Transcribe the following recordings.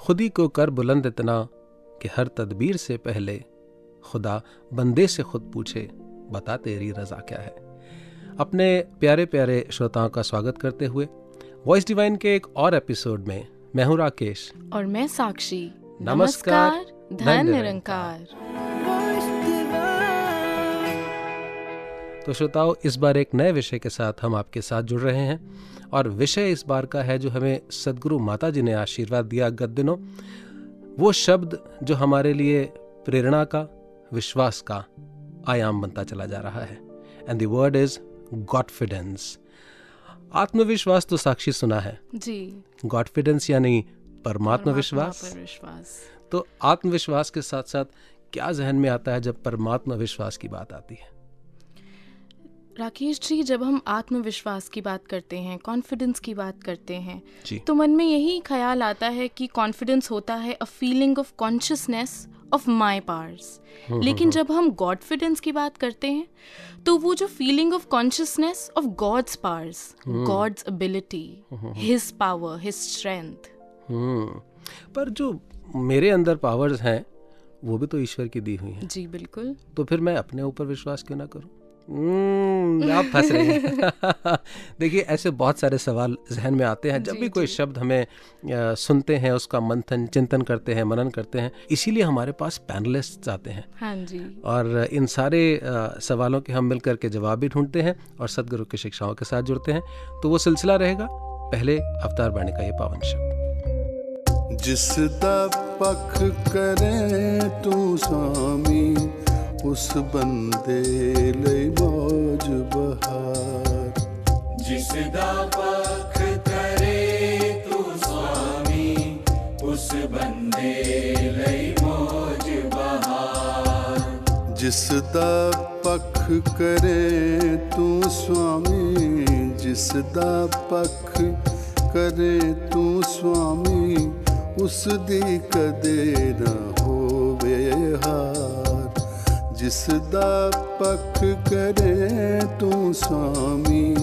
खुदी को कर बुलंद इतना कि हर तदबीर से पहले खुदा बंदे से खुद पूछे बता तेरी रजा क्या है। अपने प्यारे प्यारे श्रोताओं का स्वागत करते हुए वॉइस डिवाइन के एक और एपिसोड में मैं हूँ राकेश। और मैं साक्षी। नमस्कार, धन निरंकार। तो श्रोताओं इस बार एक नए विषय के साथ हम आपके साथ जुड़ रहे हैं। और विषय इस बार का है जो हमें सदगुरु माता जी ने आशीर्वाद दिया गत दिनों वो शब्द जो हमारे लिए प्रेरणा का विश्वास का आयाम बनता चला जा रहा है। And the word is godfidence आत्मविश्वास तो साक्षी सुना है। जी। गॉडफिडेंस यानी परमात्मा विश्वास विश्वास तो आत्मविश्वास के साथ साथ क्या जहन में आता है जब परमात्मा विश्वास की बात आती है? राकेश जी जब हम आत्मविश्वास की बात करते हैं कॉन्फिडेंस की बात करते हैं तो मन में यही ख्याल आता है कि कॉन्फिडेंस होता है a feeling of consciousness of my powers लेकिन जब हम गॉडफिडेंस की बात करते हैं तो वो जो feeling of consciousness of God's powers God's ability his power his strength hmm पर जो मेरे अंदर पावर्स हैं वो भी तो ईश्वर की दी हुई हैं। जी बिल्कुल। तो फिर मैं अपने ऊपर विश्वास क्यों ना करूँ? हम्म, हम्म, आप फंस रहे हैं। देखिए ऐसे बहुत सारे सवाल जहन में आते हैं। जब भी कोई शब्द हमें सुनते हैं उसका मंथन चिंतन करते हैं मनन करते हैं इसीलिए हमारे पास पैनलिस्ट आते हैं। हाँ जी। और इन सारे सवालों के हम मिल करके जवाब भी ढूंढते हैं और सदगुरु की शिक्षाओं के साथ जुड़ते हैं। तो वो सिलसिला रहेगा। पहले अवतार बाणी का ये पावन शब्द। जिस पख करें तू स्वामी उस बंदे ले मौज बहार। जिस दापक करे तू स्वामी उस बंदे ले मौज बहार। जिस दापक करे तू स्वामी जिस दा पख करे तू स्वामी उस दी कदे न हो हार। ਜਿਸ ਦਾ ਪੱਖ ਕਰੇ ਤੂੰ ਸੁਆਮੀ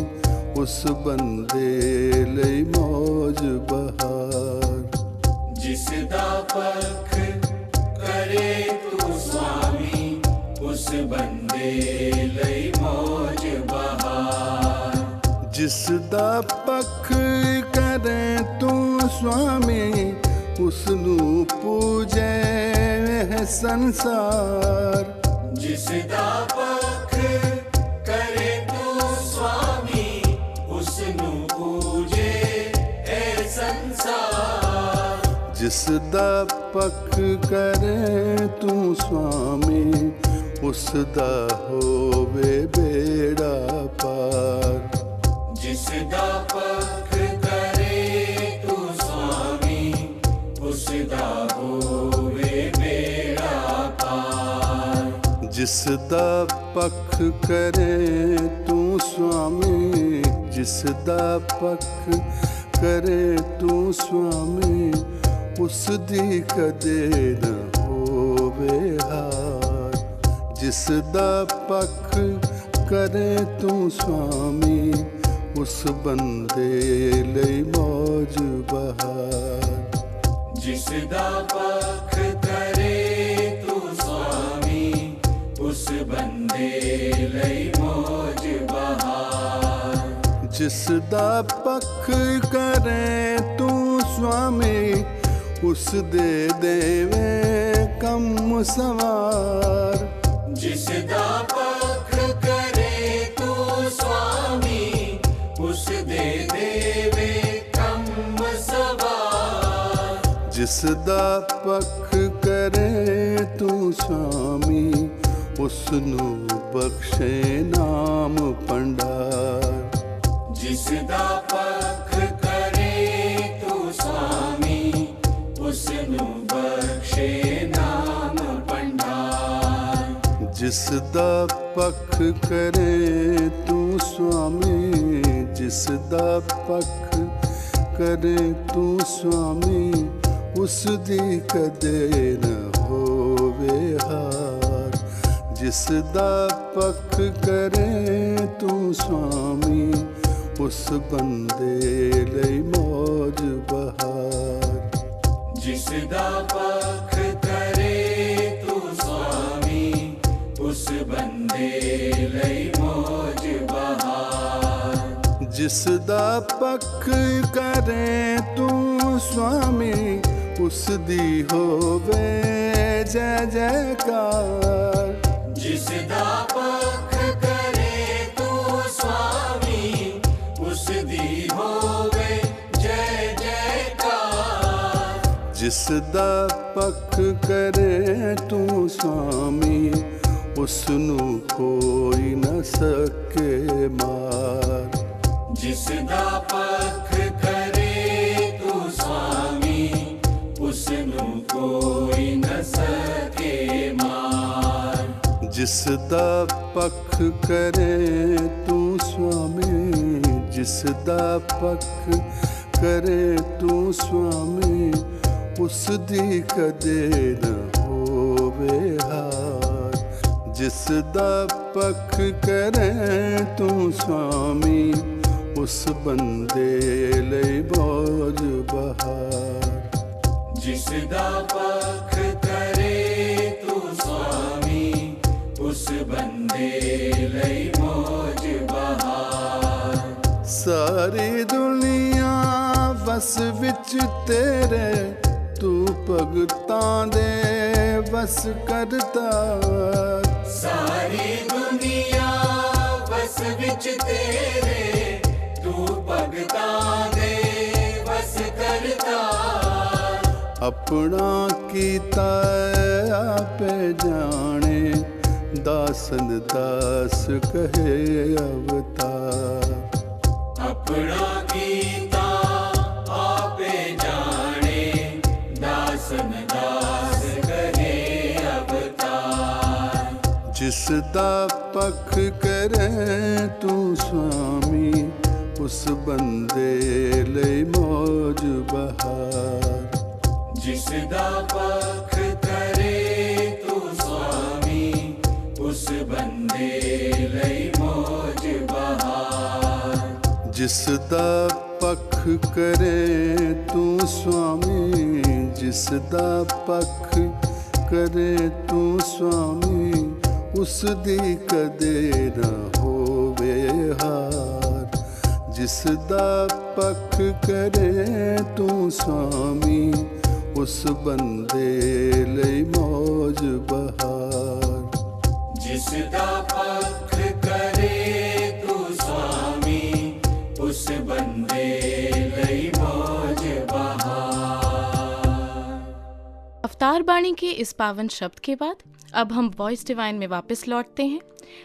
ਉਸ ਬੰਦੇ ਲਈ ਮੌਜ ਬਹਾਰ। ਜਿਸ ਦਾ ਪੱਖ ਕਰੇ ਤੂੰ ਸੁਆਮੀ ਉਸ ਬੰਦੇ ਲਈ ਮੋਜ ਬਹਾਰ। ਜਿਸ ਦਾ ਪੱਖ ਕਰੇ ਤੂੰ ਸੁਆਮੀ ਉਸ ਨੂੰ ਪੂਜੇ ਸੰਸਾਰ। जिसदा पख करे तू स्वामी, उसनु संसार। जिसदा पख करे तू स्वामी उसदा होवे बेड़ा पार। ਜਿਸ ਦਾ ਪੱਖ ਕਰੇ ਤੂੰ ਸੁਆਮੀ, ਜਿਸ ਦਾ ਪੱਖ ਕਰੇ ਤੂੰ ਸੁਆਮੀ, ਉਸ ਦੀ ਕਦੇ ਨਾ ਹੋਵੇ ਹਾਰ। ਜਿਸ ਦਾ ਪੱਖ ਕਰੇ ਤੂੰ ਸੁਆਮੀ, ਉਸ ਬੰਦੇ ਲਈ ਮੌਜ ਬਹਾਰ। ਜਿਸ ਦਾ ਪੱਖ बंदे मौज बहार। जिस दा पख करे तू स्वामी उस दे देवे कम सवार। जिस दा पख करे तू स्वामी उस दे देवे कम सवार। जिस दा पख करे तू स्वामी ਉਸ ਨੂੰ ਬਖਸ਼ੇ ਨਾਮ ਪੰਡਾਰ। ਜਿਸ ਦਾ ਪੱਖ ਕਰੇ ਤੂੰ ਸੁਆਮੀ ਉਸ ਨੂੰ ਬਖਸ਼ੇ ਨਾਮ ਪੰਡਾਰ। ਜਿਸ ਦਾ ਪੱਖ ਕਰੇ ਤੂੰ ਸੁਆਮੀ ਜਿਸ ਦਾ ਪੱਖ ਕਰੇ ਤੂੰ ਸੁਆਮੀ ਉਸ ਦੀ ਕਦੇ ਨਾ जिसदा पख करें तू स्वामी उस बंदे लई मौज बहार। जिसदा पख करे तू स्वामी उस बंदे लई मौज बहार। जिसदा पख करें तू स्वामी उस दी होवे जय जयकार। ਜਿਸ ਦਾ ਪੱਖ ਕਰੇ ਤੂੰ ਸੁਆਮੀ ਉਸ ਦੀ ਹੋਵੇ ਜੈ ਜੈਕਾਰ। ਜਿਸ ਦਾ ਪੱਖ ਕਰੇ ਤੂੰ ਸੁਆਮੀ ਉਸ ਨੂੰ ਕੋਈ ਨਾ ਸਕੇ ਮਾਰ। ਜਿਸ ਦਾ ਪੱਖ ਜਿਸ ਦਾ ਪੱਖ ਕਰੇ ਤੂੰ ਸੁਆਮੀ, ਜਿਸ ਦਾ ਪੱਖ ਕਰੇ ਤੂੰ ਸੁਆਮੀ, ਉਸ ਦੀ ਕਦੇ ਨਾ ਹੋਵੇ ਹਾਰ। ਜਿਸ ਦਾ ਪੱਖ ਕਰੇ ਤੂੰ ਸੁਆਮੀ, ਉਸ ਬੰਦੇ ਲਈ ਬੋਝ ਬਹਾਰ। ਜਿਸ ਦਾ ਪੱਖ ਉਸ ਬੰਦੇ ਲਈ ਮੋਜ ਬਹਾਰ ਸਾਰੀ ਦੁਨੀਆ ਵਸ ਵਿੱਚ ਤੇਰੇ ਤੂੰ ਭਗਤਾਂ ਦੇ ਵਸ ਕਰਤਾ ਸਾਰੀ ਦੁਨੀਆ ਵਸ ਵਿੱਚ ਤੇਰੇ ਤੂੰ ਭਗਤਾਂ ਦੇ ਵਸ ਕਰਤਾ ਆਪਣਾ ਕੀਤਾ ਆਪੇ ਜਾਣੇ ਦਾਸਨ ਦਾਸ ਕਹੇ ਅਵਤਾਰ ਆਪਣਾ ਕੀਤਾ ਆਪੇ ਜਾਣੇ ਦਾਸਨ ਦਾਸ ਕਹੇ ਅਵਤਾਰ ਜਿਸ ਦਾ ਪੱਖ ਕਰੇ ਤੂੰ ਸੁਆਮੀ ਉਸ ਬੰਦੇ ਲਈ ਮੋਜ ਬਹਾਰ ਜਿਸ ਦਾ ਪੱਖ ਕਰੇ ਉਸ ਬੰਦੇ ਲਈ ਮੋਜ ਬਹਾਰ ਜਿਸ ਦਾ ਪੱਖ ਕਰੇ ਤੂੰ ਸੁਆਮੀ ਜਿਸ ਦਾ ਪੱਖ ਕਰੇ ਤੂੰ ਸੁਆਮੀ ਉਸ ਦੀ ਕਦੇ ਨਾ ਹੋਵੇ ਹਾਰ ਜਿਸ ਦਾ ਪੱਖ ਕਰੇ ਤੂੰ ਸੁਆਮੀ ਉਸ ਬੰਦੇ ਲਈ ਮੌਜ ਬਹਾਰ करे तू स्वामी उस बंदे लई मौज अवतार बाणी के इस पावन शब्द के बाद अब हम वॉइस डिवाइन में वापस लौटते हैं।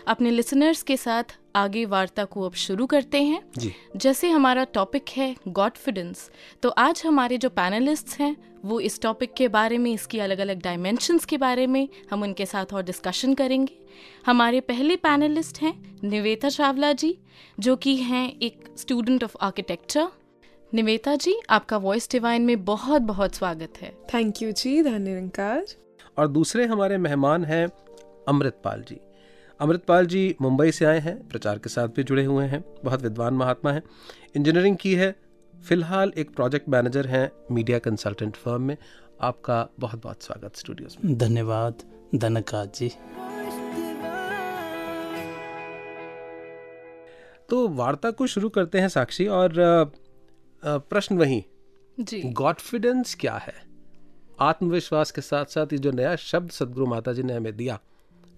अपने लिसनर्स के साथ आगे वार्ता को अब शुरू करते हैं। जी। जैसे हमारा टॉपिक है गॉडफिडेंस तो आज हमारे जो पैनलिस्ट्स हैं वो इस टॉपिक के बारे में इसकी अलग अलग डायमेंशंस के बारे में हम उनके साथ और डिस्कशन करेंगे। हमारे पहले पैनलिस्ट हैं निवेता चावला जी जो कि हैं एक student of architecture Niveta ji आपका वॉइस डिवाइन में बहुत बहुत स्वागत है। थैंक यू जी धन निरंकार और दूसरे हमारे मेहमान हैं अमृतपाल जी। अमृतपाल जी मुंबई से आए हैं प्रचार के साथ भी जुड़े हुए हैं बहुत विद्वान महात्मा हैं। इंजीनियरिंग की है फ़िलहाल एक प्रोजेक्ट मैनेजर हैं मीडिया कंसल्टेंट फर्म में। आपका बहुत बहुत स्वागत स्टूडियोज में। धन्यवाद धनकाज जी। तो वार्ता को शुरू करते हैं साक्षी और प्रश्न वही। जी। गॉडफिडेंस क्या है? आत्मविश्वास के साथ साथ ये जो नया शब्द सदगुरु माता जी ने हमें दिया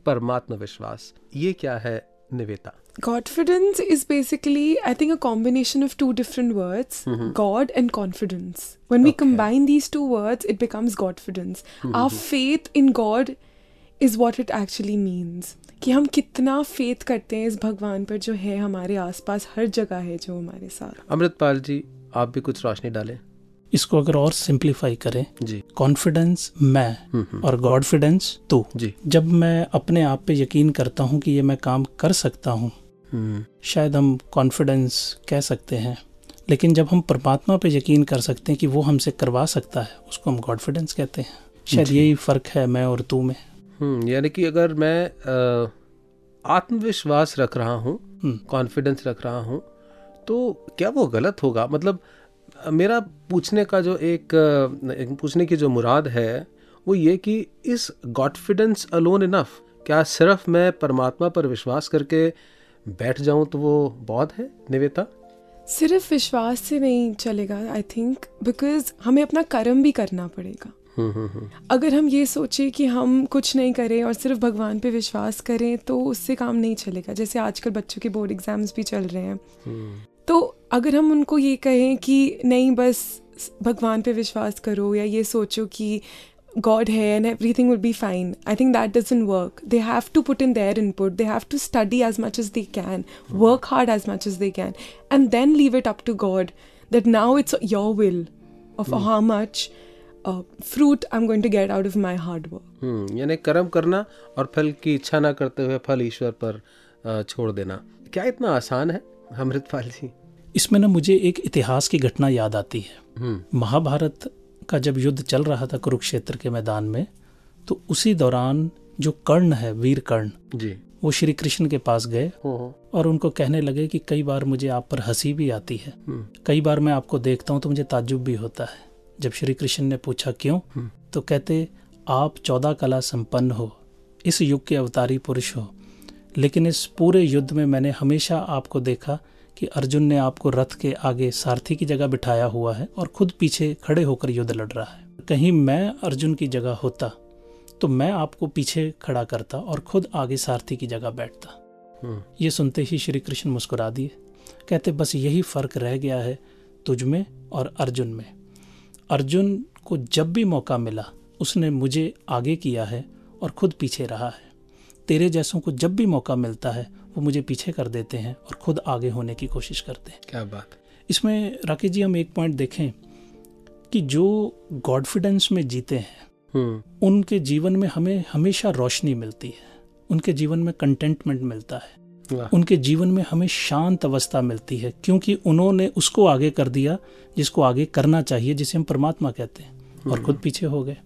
परमात्म विश्वास ये क्या है? Niveta Godfidence is basically, I think, a combination of two different words mm-hmm. God and confidence. When we Okay. combine these two words, it becomes Godfidence. Mm-hmm. Our faith in God is what it actually means. कि हम कितना faith करते हैं इस भगवान पर जो है हमारे आसपास हर जगह है जो हमारे साथ अमृतपाल जी आप भी कुछ रोशनी डालें इसको अगर और सिंप्लीफाई करें जी। कॉन्फिडेंस मैं और गॉडफिडेंस तू। जी। जब मैं अपने आप पे यकीन करता हूँ कि ये मैं काम कर सकता हूँ हम्म, शायद हम कॉन्फिडेंस कह सकते हैं लेकिन जब हम परमात्मा पे यकीन कर सकते हैं कि वो हमसे करवा सकता है उसको हम गॉडफिडेंस कहते हैं। शायद यही फ़र्क है मैं और तू में। हम्म, यानी कि अगर मैं आत्मविश्वास रख रहा हूँ हम्म। कॉन्फिडेंस रख रहा हूँ तो क्या वो गलत होगा? मतलब मेरा पूछने का जो एक, एक पूछने की जो मुराद है वो ये कि इस गॉडफिडेंस अलोन इनफ क्या सिर्फ़ मैं परमात्मा पर विश्वास करके बैठ जाऊँ तो वो बहुत है निवेता? सिर्फ़ विश्वास से नहीं चलेगा आई थिंक बिकॉज़ हमें अपना कर्म भी करना पड़ेगा। हम्म, हम्म, हम्म। अगर हम ये सोचें कि हम कुछ नहीं करें और सिर्फ़ भगवान पे विश्वास करें तो उससे काम नहीं चलेगा जैसे आजकल बच्चों के बोर्ड एग्ज़ाम्स भी चल रहे हैं। तो अगर हम उनको ये कहें कि नहीं बस भगवान पे विश्वास करो या ये सोचो कि गॉड है and everything will be fine I think that doesn't work they have to put in their input they have to study as much as they can work hard as much as they can and then leave it up to God that now it's your will of how much fruit I am going to get out of my hard work यानी कर्म करना और फल की इच्छा ना करते हुए फल ईश्वर पर uh, छोड़ देना। क्या इतना आसान है? अमृतपाल जी। इसमें ना मुझे एक इतिहास की घटना याद आती है। महाभारत का जब युद्ध चल रहा था कुरुक्षेत्र के मैदान में तो उसी दौरान जो कर्ण है वीर कर्ण जी। वो श्री कृष्ण के पास गए और उनको कहने लगे कि कई बार मुझे आप पर हँसी भी आती है। हम्म। कई बार मैं आपको देखता हूँ तो मुझे ताजुब भी होता है। जब श्री कृष्ण ने पूछा क्यों? हम्म। तो कहते आप चौदह कला संपन्न हो इस युग के अवतारी पुरुष हो लेकिन इस पूरे युद्ध में मैंने हमेशा आपको देखा कि अर्जुन ने आपको रथ के आगे सारथी की जगह बिठाया हुआ है और खुद पीछे खड़े होकर युद्ध लड़ रहा है। कहीं मैं अर्जुन की जगह होता तो मैं आपको पीछे खड़ा करता और खुद आगे सारथी की जगह बैठता। हम्म। ये सुनते ही श्री कृष्ण मुस्कुरा दिए कहते बस यही फ़र्क रह गया है तुझ में और अर्जुन में। अर्जुन को जब भी मौका मिला उसने मुझे आगे किया है और खुद पीछे रहा है। तेरे जैसों को जब भी मौका मिलता है वो मुझे पीछे कर देते हैं और खुद आगे होने की कोशिश करते हैं क्या बात इसमें राकेश जी हम एक पॉइंट देखें कि जो गॉडफिडेंस में जीते हैं हम्म। उनके जीवन में हमें हमेशा रोशनी मिलती है उनके जीवन में कंटेंटमेंट मिलता है उनके जीवन में हमें शांत अवस्था मिलती है क्योंकि उन्होंने उसको आगे कर दिया जिसको आगे करना चाहिए जिसे हम परमात्मा कहते हैं और हम्म। खुद पीछे हो गए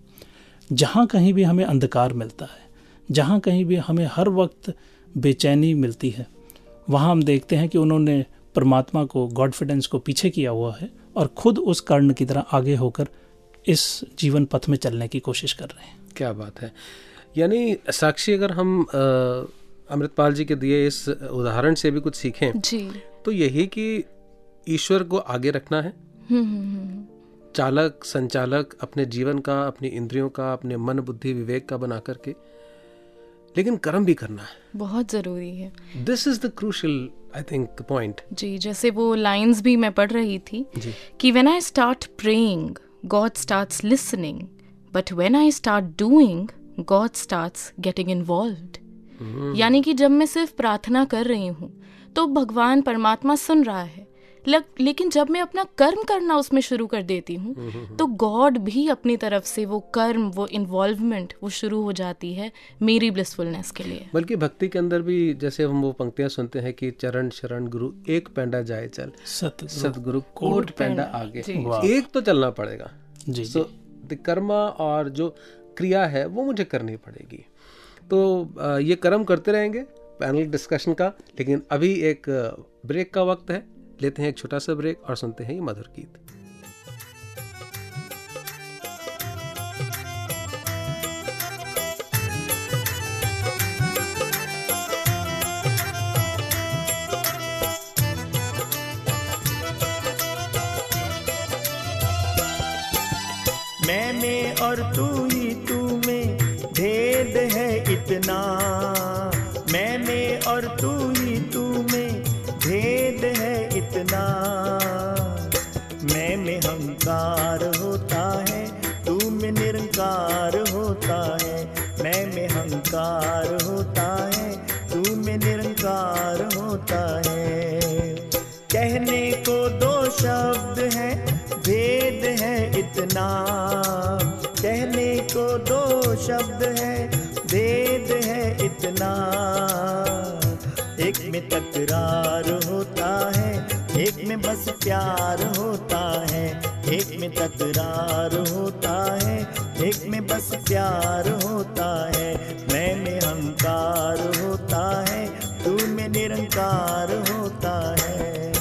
जहाँ कहीं भी हमें अंधकार मिलता है जहाँ कहीं भी हमें हर वक्त बेचैनी मिलती है। वहाँ हम देखते हैं कि उन्होंने परमात्मा को गॉडफिडेंस को पीछे किया हुआ है और खुद उस कर्ण की तरह आगे होकर इस जीवन पथ में चलने की कोशिश कर रहे हैं। क्या बात है। यानी साक्षी अगर हम अमृतपाल जी के दिए इस उदाहरण से भी कुछ सीखें जी। तो यही कि ईश्वर को आगे रखना है। हम्म, हम्म, हम्म, चालक संचालक अपने जीवन का अपनी इंद्रियों का अपने मन बुद्धि विवेक का बना करके लेकिन कर्म भी करना है। बहुत ज़रूरी है। This is the crucial I think point जी जैसे वो लाइंस भी मैं पढ़ रही थी जी. कि when I start praying God starts listening but when I start doing God starts getting involved यानी कि जब मैं सिर्फ़ प्रार्थना कर रही हूँ तो भगवान परमात्मा सुन रहा है। लेकिन जब मैं अपना कर्म करना उसमें शुरू कर देती हूँ। तो गॉड भी अपनी तरफ़ से वो कर्म वो इन्वॉल्वमेंट वो शुरू हो जाती है मेरी ब्लिसफुलनेस के लिए। बल्कि भक्ति के अंदर भी जैसे हम वो पंक्तियाँ सुनते हैं कि चरण शरण गुरु एक पेंडा जाए चल। सत सतगुरु कोट पेंडा आगे। एक तो चलना पड़ेगा। जी सो द कर्मा और जो क्रिया है वो मुझे करनी पड़ेगी। तो ये कर्म करते रहेंगे पैनल डिस्कशन का लेकिन अभी एक ब्रेक का वक्त है। लेते हैं एक छोटा सा ब्रेक और सुनते हैं ये मधुर गीत। मैं में और तू ही तू में भेद है इतना। मैं में और तू इतना। मैं में हंकार होता है, तू में निरंकार होता है। मैं में हंकार होता है, तू में निरंकार होता है। कहने को दो शब्द है, भेद है इतना। कहने को दो शब्द है, भेद है इतना। एक में तकरार होता है एक में बस प्यार होता है, एक में तकरार होता है, एक में बस प्यार होता है। मैं में अहंकार होता है, तू में निरंकार होता है।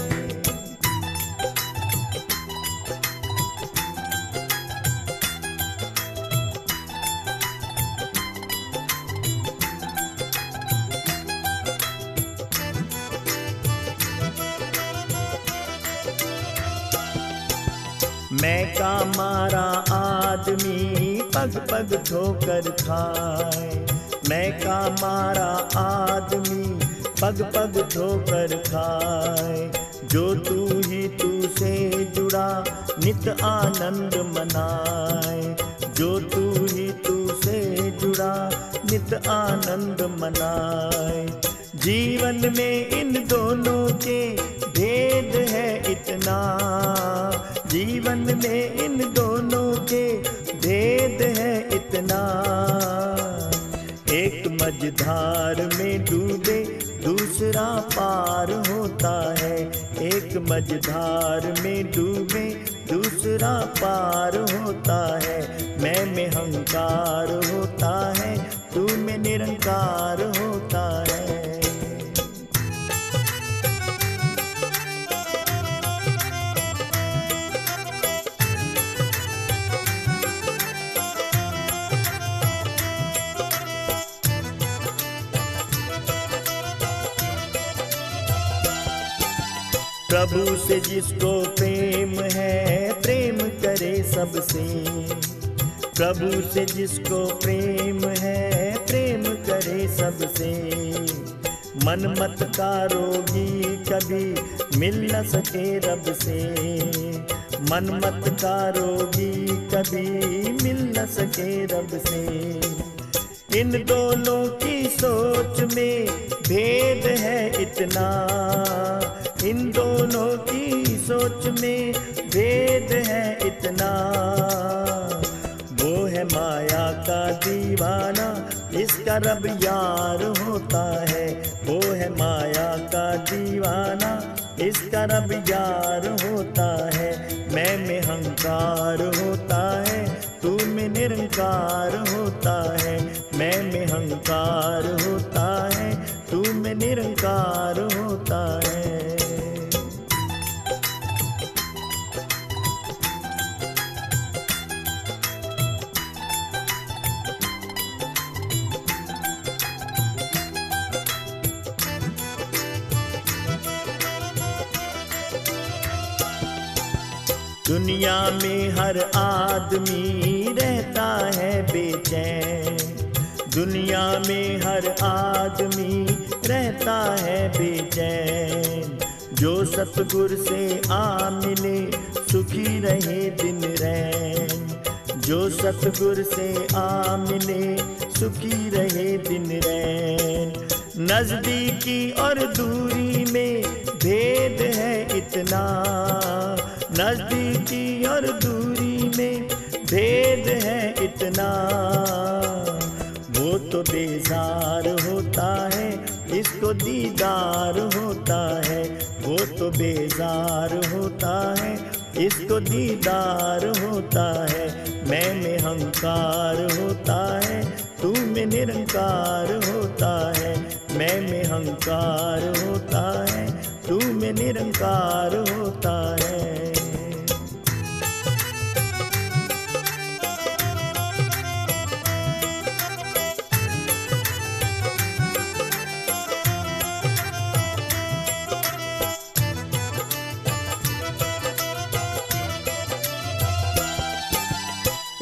मैं का मारा आदमी पग पग ठोकर खाए। मैं का मारा आदमी पग पग ठोकर खाए। जो तू ही तू से जुड़ा, नित आनंद मनाए। जो तू ही तू से जुड़ा, नित आनंद मनाए। जीवन में इन दोनों के भेद है इतना। जीवन में इन दोनों के भेद है इतना। एक मझधार में डूबे, दूसरा पार होता है। एक मझधार में डूबे, दूसरा पार होता है। मैं में हंकार होता है, तू में निरंकार होता है। प्रभु से जिसको प्रेम है, प्रेम करे सबसे। प्रभु से जिसको प्रेम है, प्रेम करे सबसे। मन मत का रोगी कभी मिल न सके रब से। मन मत का रोगी कभी मिल न सके रब से। इन दोनों की सोच में भेद है इतना। इन दोनों की सोच में भेद है इतना। वो है माया का दीवाना इसका रब यार होता है। वो है माया का दीवाना इसका रब यार होता है। मैं में हंकार होता है, तू में निरंकार होता है। मैं में हंकार होता है, तू में निरंकार होता है। दुनिया में हर आदमी रहता है बेचैन। दुनिया में हर आदमी रहता है बेचैन। जो सतगुर से आ मिले, सुखी रहे दिन रैन। जो सतगुर से आ मिले, सुखी रहे दिन रैन। नजदीकी और दूरी में भेद है इतना। नजदीकी और दूरी में भेद है इतना। वो तो बेजार होता है इसको दीदार होता है, वो तो बेजार होता है इसको दीदार होता है मैं में हंकार होता है तू में निरंकार होता है मैं में हंकार होता है तू में निरंकार होता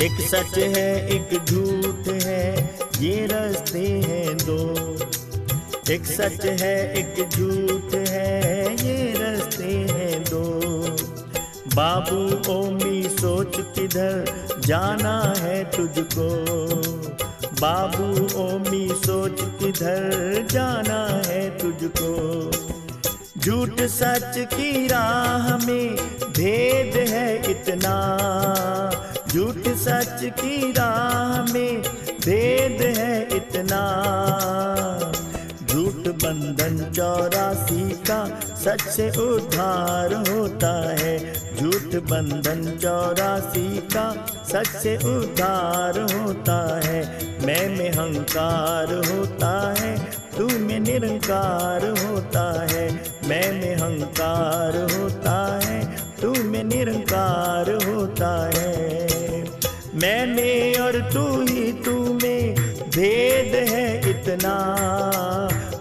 एक सच है, एक झूठ है, ये रास्ते हैं दो। एक सच है, एक झूठ है, ये रास्ते हैं दो। बाबू ओमी सोच किधर जाना है तुझको? बाबू ओमी सोच किधर जाना है तुझको? झूठ सच की राह में भेद है इतना। झूठ सच की राह में भेद है इतना। झूठ बंधन चौरासी का सच से उद्धार होता है। झूठ बंधन चौरासी का सच से उद्धार होता है। मैं में हंकार होता है, तू में निरंकार होता है। मैं में हंकार होता है, तू में निरंकार होता है। मैं और तू ही तू में भेद है इतना।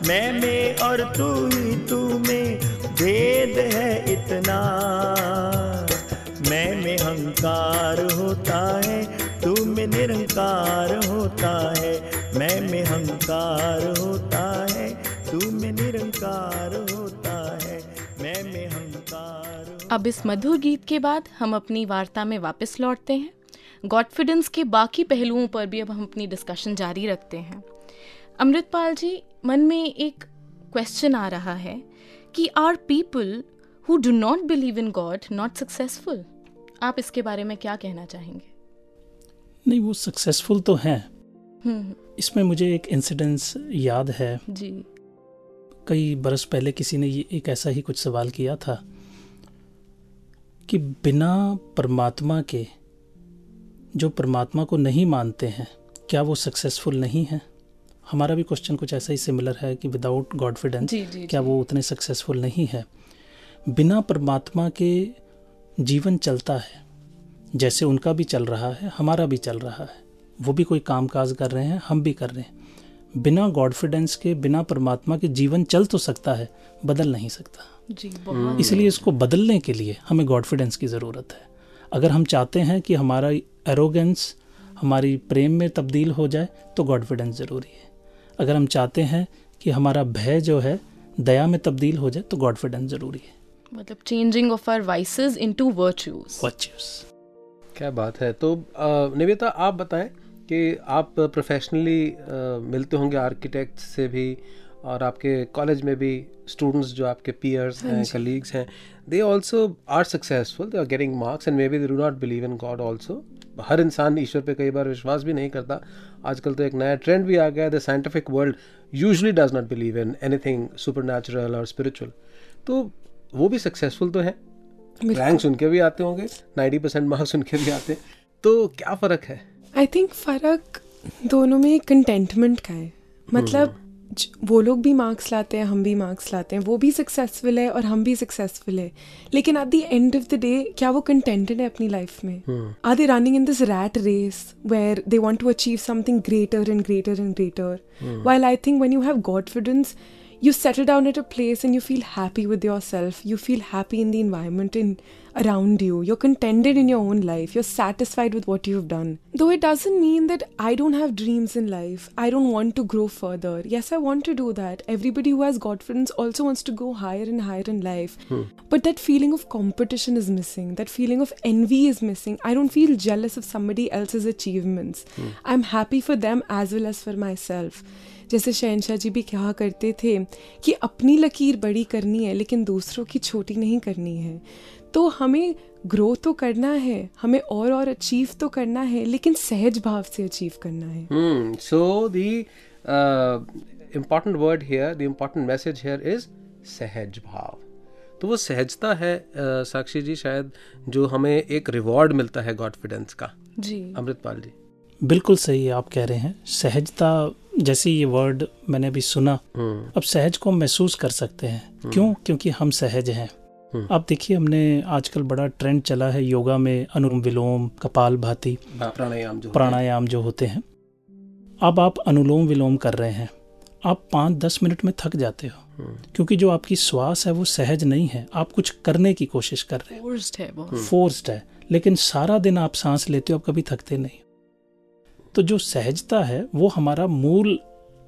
मैं में और तू ही तू में भेद है इतना। मैं में अहंकार होता है तू में निरंकार होता है। मैं में अहंकार होता है तू में निरंकार होता है। मैं में अहंकार अब इस मधुर गीत के बाद हम अपनी वार्ता में वापस लौटते हैं। गॉडफिडेंस के बाकी पहलुओं पर भी अब हम अपनी डिस्कशन जारी रखते हैं। अमृतपाल जी मन में एक क्वेश्चन आ रहा है कि are people who do not believe in God not successful आप इसके बारे में क्या कहना चाहेंगे? नहीं वो सक्सेसफुल तो हैं। हम्म इसमें मुझे एक इंसिडेंस याद है। जी। कई बरस पहले किसी ने ये एक ऐसा ही कुछ सवाल किया था कि बिना परमात्मा के जो परमात्मा को नहीं मानते हैं क्या वो सक्सेसफुल नहीं है? हमारा भी क्वेश्चन कुछ ऐसा ही सिमिलर है कि विदाउट गॉडफिडेंस जी जी क्या वो उतने सक्सेसफुल नहीं है? बिना परमात्मा के जीवन चलता है जैसे उनका भी चल रहा है हमारा भी चल रहा है वो भी कोई काम काज कर रहे हैं हम भी कर रहे हैं। बिना गॉडफिडेंस के बिना परमात्मा के जीवन चल तो सकता है बदल नहीं सकता। जी इसलिए इसको बदलने के लिए हमें गॉडफिडेंस की ज़रूरत है। अगर हम चाहते हैं कि हमारा एरोगेंस हमारी प्रेम में तब्दील हो जाए तो गॉडफिडेंस ज़रूरी है। अगर हम चाहते हैं कि हमारा भय जो है दया में तब्दील हो जाए तो गॉडफिडेंस ज़रूरी है। मतलब changing of our vices into virtues virtues क्या बात है? तो निवेता आप बताएँ कि आप प्रोफेशनली मिलते होंगे आर्किटेक्ट से भी और आपके कॉलेज में भी स्टूडेंट्स जो आपके पीयर्स हैं कलीग्स हैं they also are successful they are getting marks and maybe they do not believe in God also हर इंसान ईश्वर पे कई बार विश्वास भी नहीं करता। आजकल तो एक नया ट्रेंड भी आ गया है the scientific world usually does not believe in anything super और स्पिरिचुअल तो वो भी सक्सेसफुल तो है। सुन के भी आते होंगे 90 परसेंट मार्क्स सुन के भी आते। हैं तो क्या फ़र्क है? आई थिंक फ़र्क दोनों में कंटेंटमेंट का है। मतलब ज- वो लोग भी मार्क्स लाते हैं हम भी मार्क्स लाते हैं। वो भी सक्सेसफुल है और हम भी सक्सेसफुल है। लेकिन at the end of the day क्या वो कंटेंटेड है अपनी लाइफ में? Are they running in this rat race where they want to achieve something greater and greater and greater while I think when you have godfidence you settle down at a place and you feel happy with yourself. You feel happy in the environment in around you. You're contented in your own life. You're satisfied with what you've done. Though it doesn't mean that i don't have dreams in life. I don't want to grow further. Yes i want to do that. Everybody who has godfidence also wants to go higher and higher in life. Hmm. But that feeling of competition is missing. That feeling of envy is missing. I don't feel jealous of somebody else's achievements. Hmm. I'm happy for them as well as for myself जैसे शहनशाह जी भी कहा करते थे कि अपनी लकीर बड़ी करनी है लेकिन दूसरों की छोटी नहीं करनी है। तो हमें ग्रो तो करना है हमें और और अचीव तो करना है लेकिन सहज भाव से अचीव करना है। सो uh, important word here, the important message here is सहज भाव। तो वो सहजता है uh, साक्षी जी शायद जो हमें एक रिवॉर्ड मिलता है कॉन्फिडेंस का। जी। अमृतपाल जी। बिल्कुल सही आप कह रहे हैं। सहजता जैसे ये वर्ड मैंने अभी सुना। हम्म। अब सहज को हम महसूस कर सकते हैं। क्यों? क्योंकि हम सहज हैं। हम्म। अब देखिए हमने आजकल बड़ा ट्रेंड चला है योगा में अनुलोम विलोम कपाल भाती हाँ, प्राणायाम जो प्राणायाम जो होते हैं। अब आप अनुलोम विलोम कर रहे हैं। आप पाँच दस मिनट में थक जाते हो। हम्म, क्योंकि जो आपकी श्वास है वो सहज नहीं है। आप कुछ करने की कोशिश कर रहे फोर्स्ड है वो। हो फोर्स्ड है। लेकिन सारा दिन आप सांस लेते हो आप कभी थकते नहीं। तो जो सहजता है वो हमारा मूल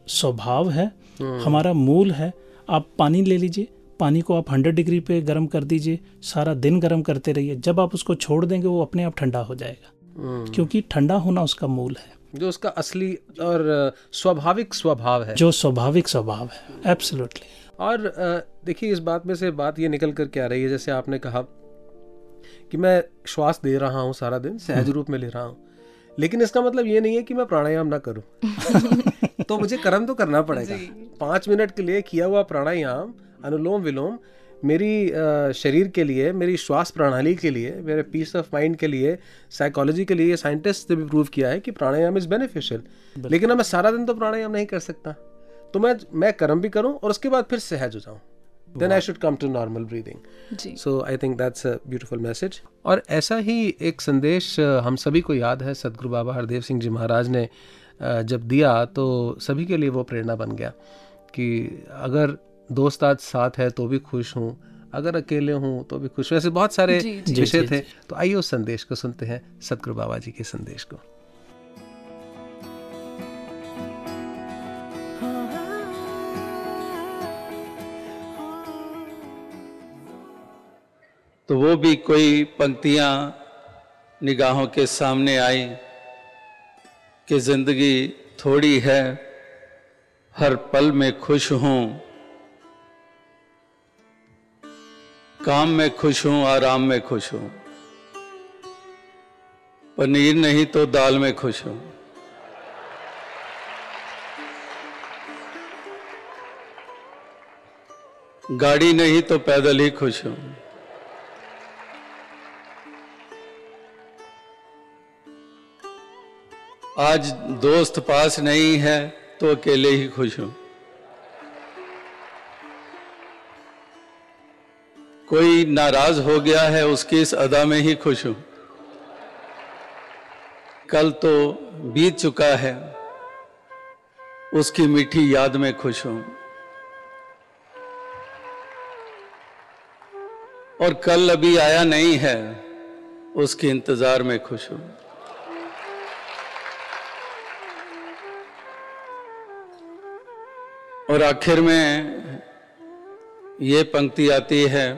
स्वभाव है हम्म, हमारा मूल है। आप पानी ले लीजिए पानी को आप 100 डिग्री पे गर्म कर दीजिए सारा दिन गर्म करते रहिए। जब आप उसको छोड़ देंगे वो अपने आप ठंडा हो जाएगा। हम्म, क्योंकि ठंडा होना उसका मूल है। जो उसका असली और स्वाभाविक स्वभाव है। जो स्वाभाविक स्वभाव है एब्सोल्युटली और देखिए इस बात में से बात ये निकल कर के आ रही है? जैसे आपने कहा कि मैं श्वास दे रहा हूँ सारा दिन सहज रूप में ले रहा हूँ। लेकिन इसका मतलब ये नहीं है कि मैं प्राणायाम ना करूँ। तो मुझे कर्म तो करना पड़ेगा। पाँच मिनट के लिए किया हुआ प्राणायाम अनुलोम विलोम मेरी शरीर के लिए मेरी श्वास प्रणाली के लिए मेरे पीस ऑफ़ माइंड के लिए साइकोलॉजी के लिए साइंटिस्ट ने भी प्रूव किया है कि प्राणायाम इज़ बेनिफिशियल लेकिन मैं सारा दिन तो प्राणायाम नहीं कर सकता। तो मैं मैं कर्म भी करूँ और उसके बाद फिर सहज हो जाऊँ। Then I should come to normal breathing ji. So I think that's a beautiful message और ऐसा ही एक संदेश हम सभी को याद है सदगुरु बाबा हरदेव सिंह जी महाराज ने जब दिया तो सभी के लिए वो प्रेरणा बन गया कि अगर दोस्त आज साथ है तो भी खुश हूँ अगर अकेले हूँ तो भी खुश वैसे बहुत सारे विषय जी, थे। तो आइए उस संदेश को सुनते हैं सतगुरु बाबा जी के संदेश को। तो वो भी कोई पंक्तियाँ निगाहों के सामने आई कि ज़िंदगी थोड़ी है, हर पल में खुश हूँ। काम में खुश हूँ, आराम में खुश हूँ। पनीर नहीं तो दाल में खुश हूँ। गाड़ी नहीं तो पैदल ही खुश हूँ। आज दोस्त पास नहीं है तो अकेले ही खुश हूँ। कोई नाराज़ हो गया है उसकी इस अदा में ही खुश हूँ। कल तो बीत चुका है, उसकी मीठी याद में खुश हूँ। और कल अभी आया नहीं है, उसके इंतज़ार में खुश हूँ। और आखिर में ये पंक्ति आती है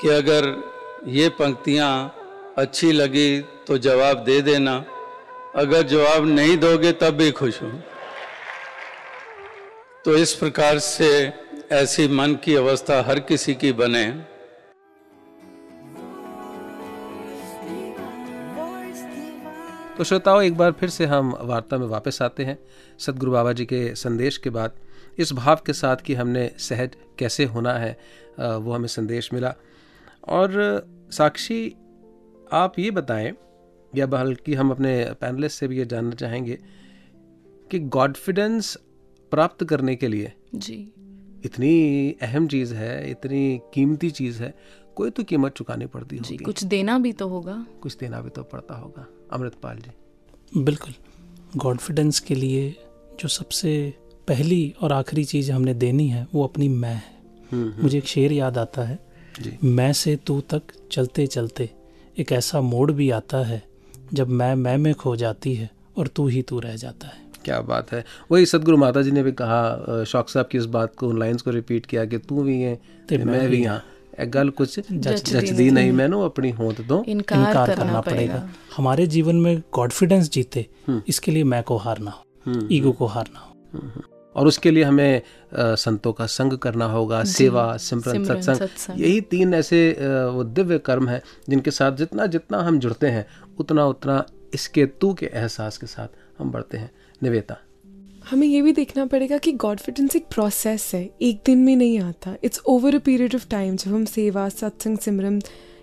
कि अगर ये पंक्तियाँ अच्छी लगी तो जवाब दे देना। अगर जवाब नहीं दोगे तब भी खुश हूँ। तो इस प्रकार से ऐसी मन की अवस्था हर किसी की बने। तो श्रोताओं एक बार फिर से हम वार्ता में वापस आते हैं सदगुरु बाबा जी के संदेश के बाद। इस भाव के साथ कि हमने सहज कैसे होना है वो हमें संदेश मिला। और साक्षी आप ये बताएँ या बल्कि हम अपने पैनलिस्ट से भी ये जानना चाहेंगे कि गॉडफिडेंस प्राप्त करने के लिए जी। इतनी अहम चीज़ है इतनी कीमती चीज़ है कोई तो कीमत चुकानी पड़ती जी होगी। कुछ देना भी तो होगा। कुछ देना भी तो पड़ता होगा। अमृतपाल जी। बिल्कुल। कॉन्फिडेंस के लिए जो सबसे पहली और आखिरी चीज़ हमने देनी है वो अपनी मैं है। मुझे एक शेर याद आता है जी। मैं से तू तक चलते चलते एक ऐसा मोड़ भी आता है जब मैं मैं में खो जाती है और तू ही तू रह जाता है। क्या बात है। वही सदगुरु माता जी ने भी कहा शौक साहब की इस बात को उन लाइंस को रिपीट किया कि तू भी है ते मैं मैं भी भी गल कुछ जच नहीं मैनू अपनी होंद दो इनकार, इनकार करना, पड़ेगा हमारे जीवन में कॉन्फिडेंस जीते इसके लिए मैं को हारना हो ईगो को हारना हो और उसके लिए हमें संतों का संग करना होगा सेवा सिमरन सत्संग। यही तीन ऐसे वो दिव्य कर्म हैं जिनके साथ जितना जितना हम जुड़ते हैं उतना उतना इसके तू के एहसास के साथ हम बढ़ते हैं निवेता हमें ये भी देखना पड़ेगा कि गॉड कॉन्फिडेंस एक प्रोसेस है एक दिन में नहीं आता it's over a period of time जब हम सेवा सत्संग सिमरन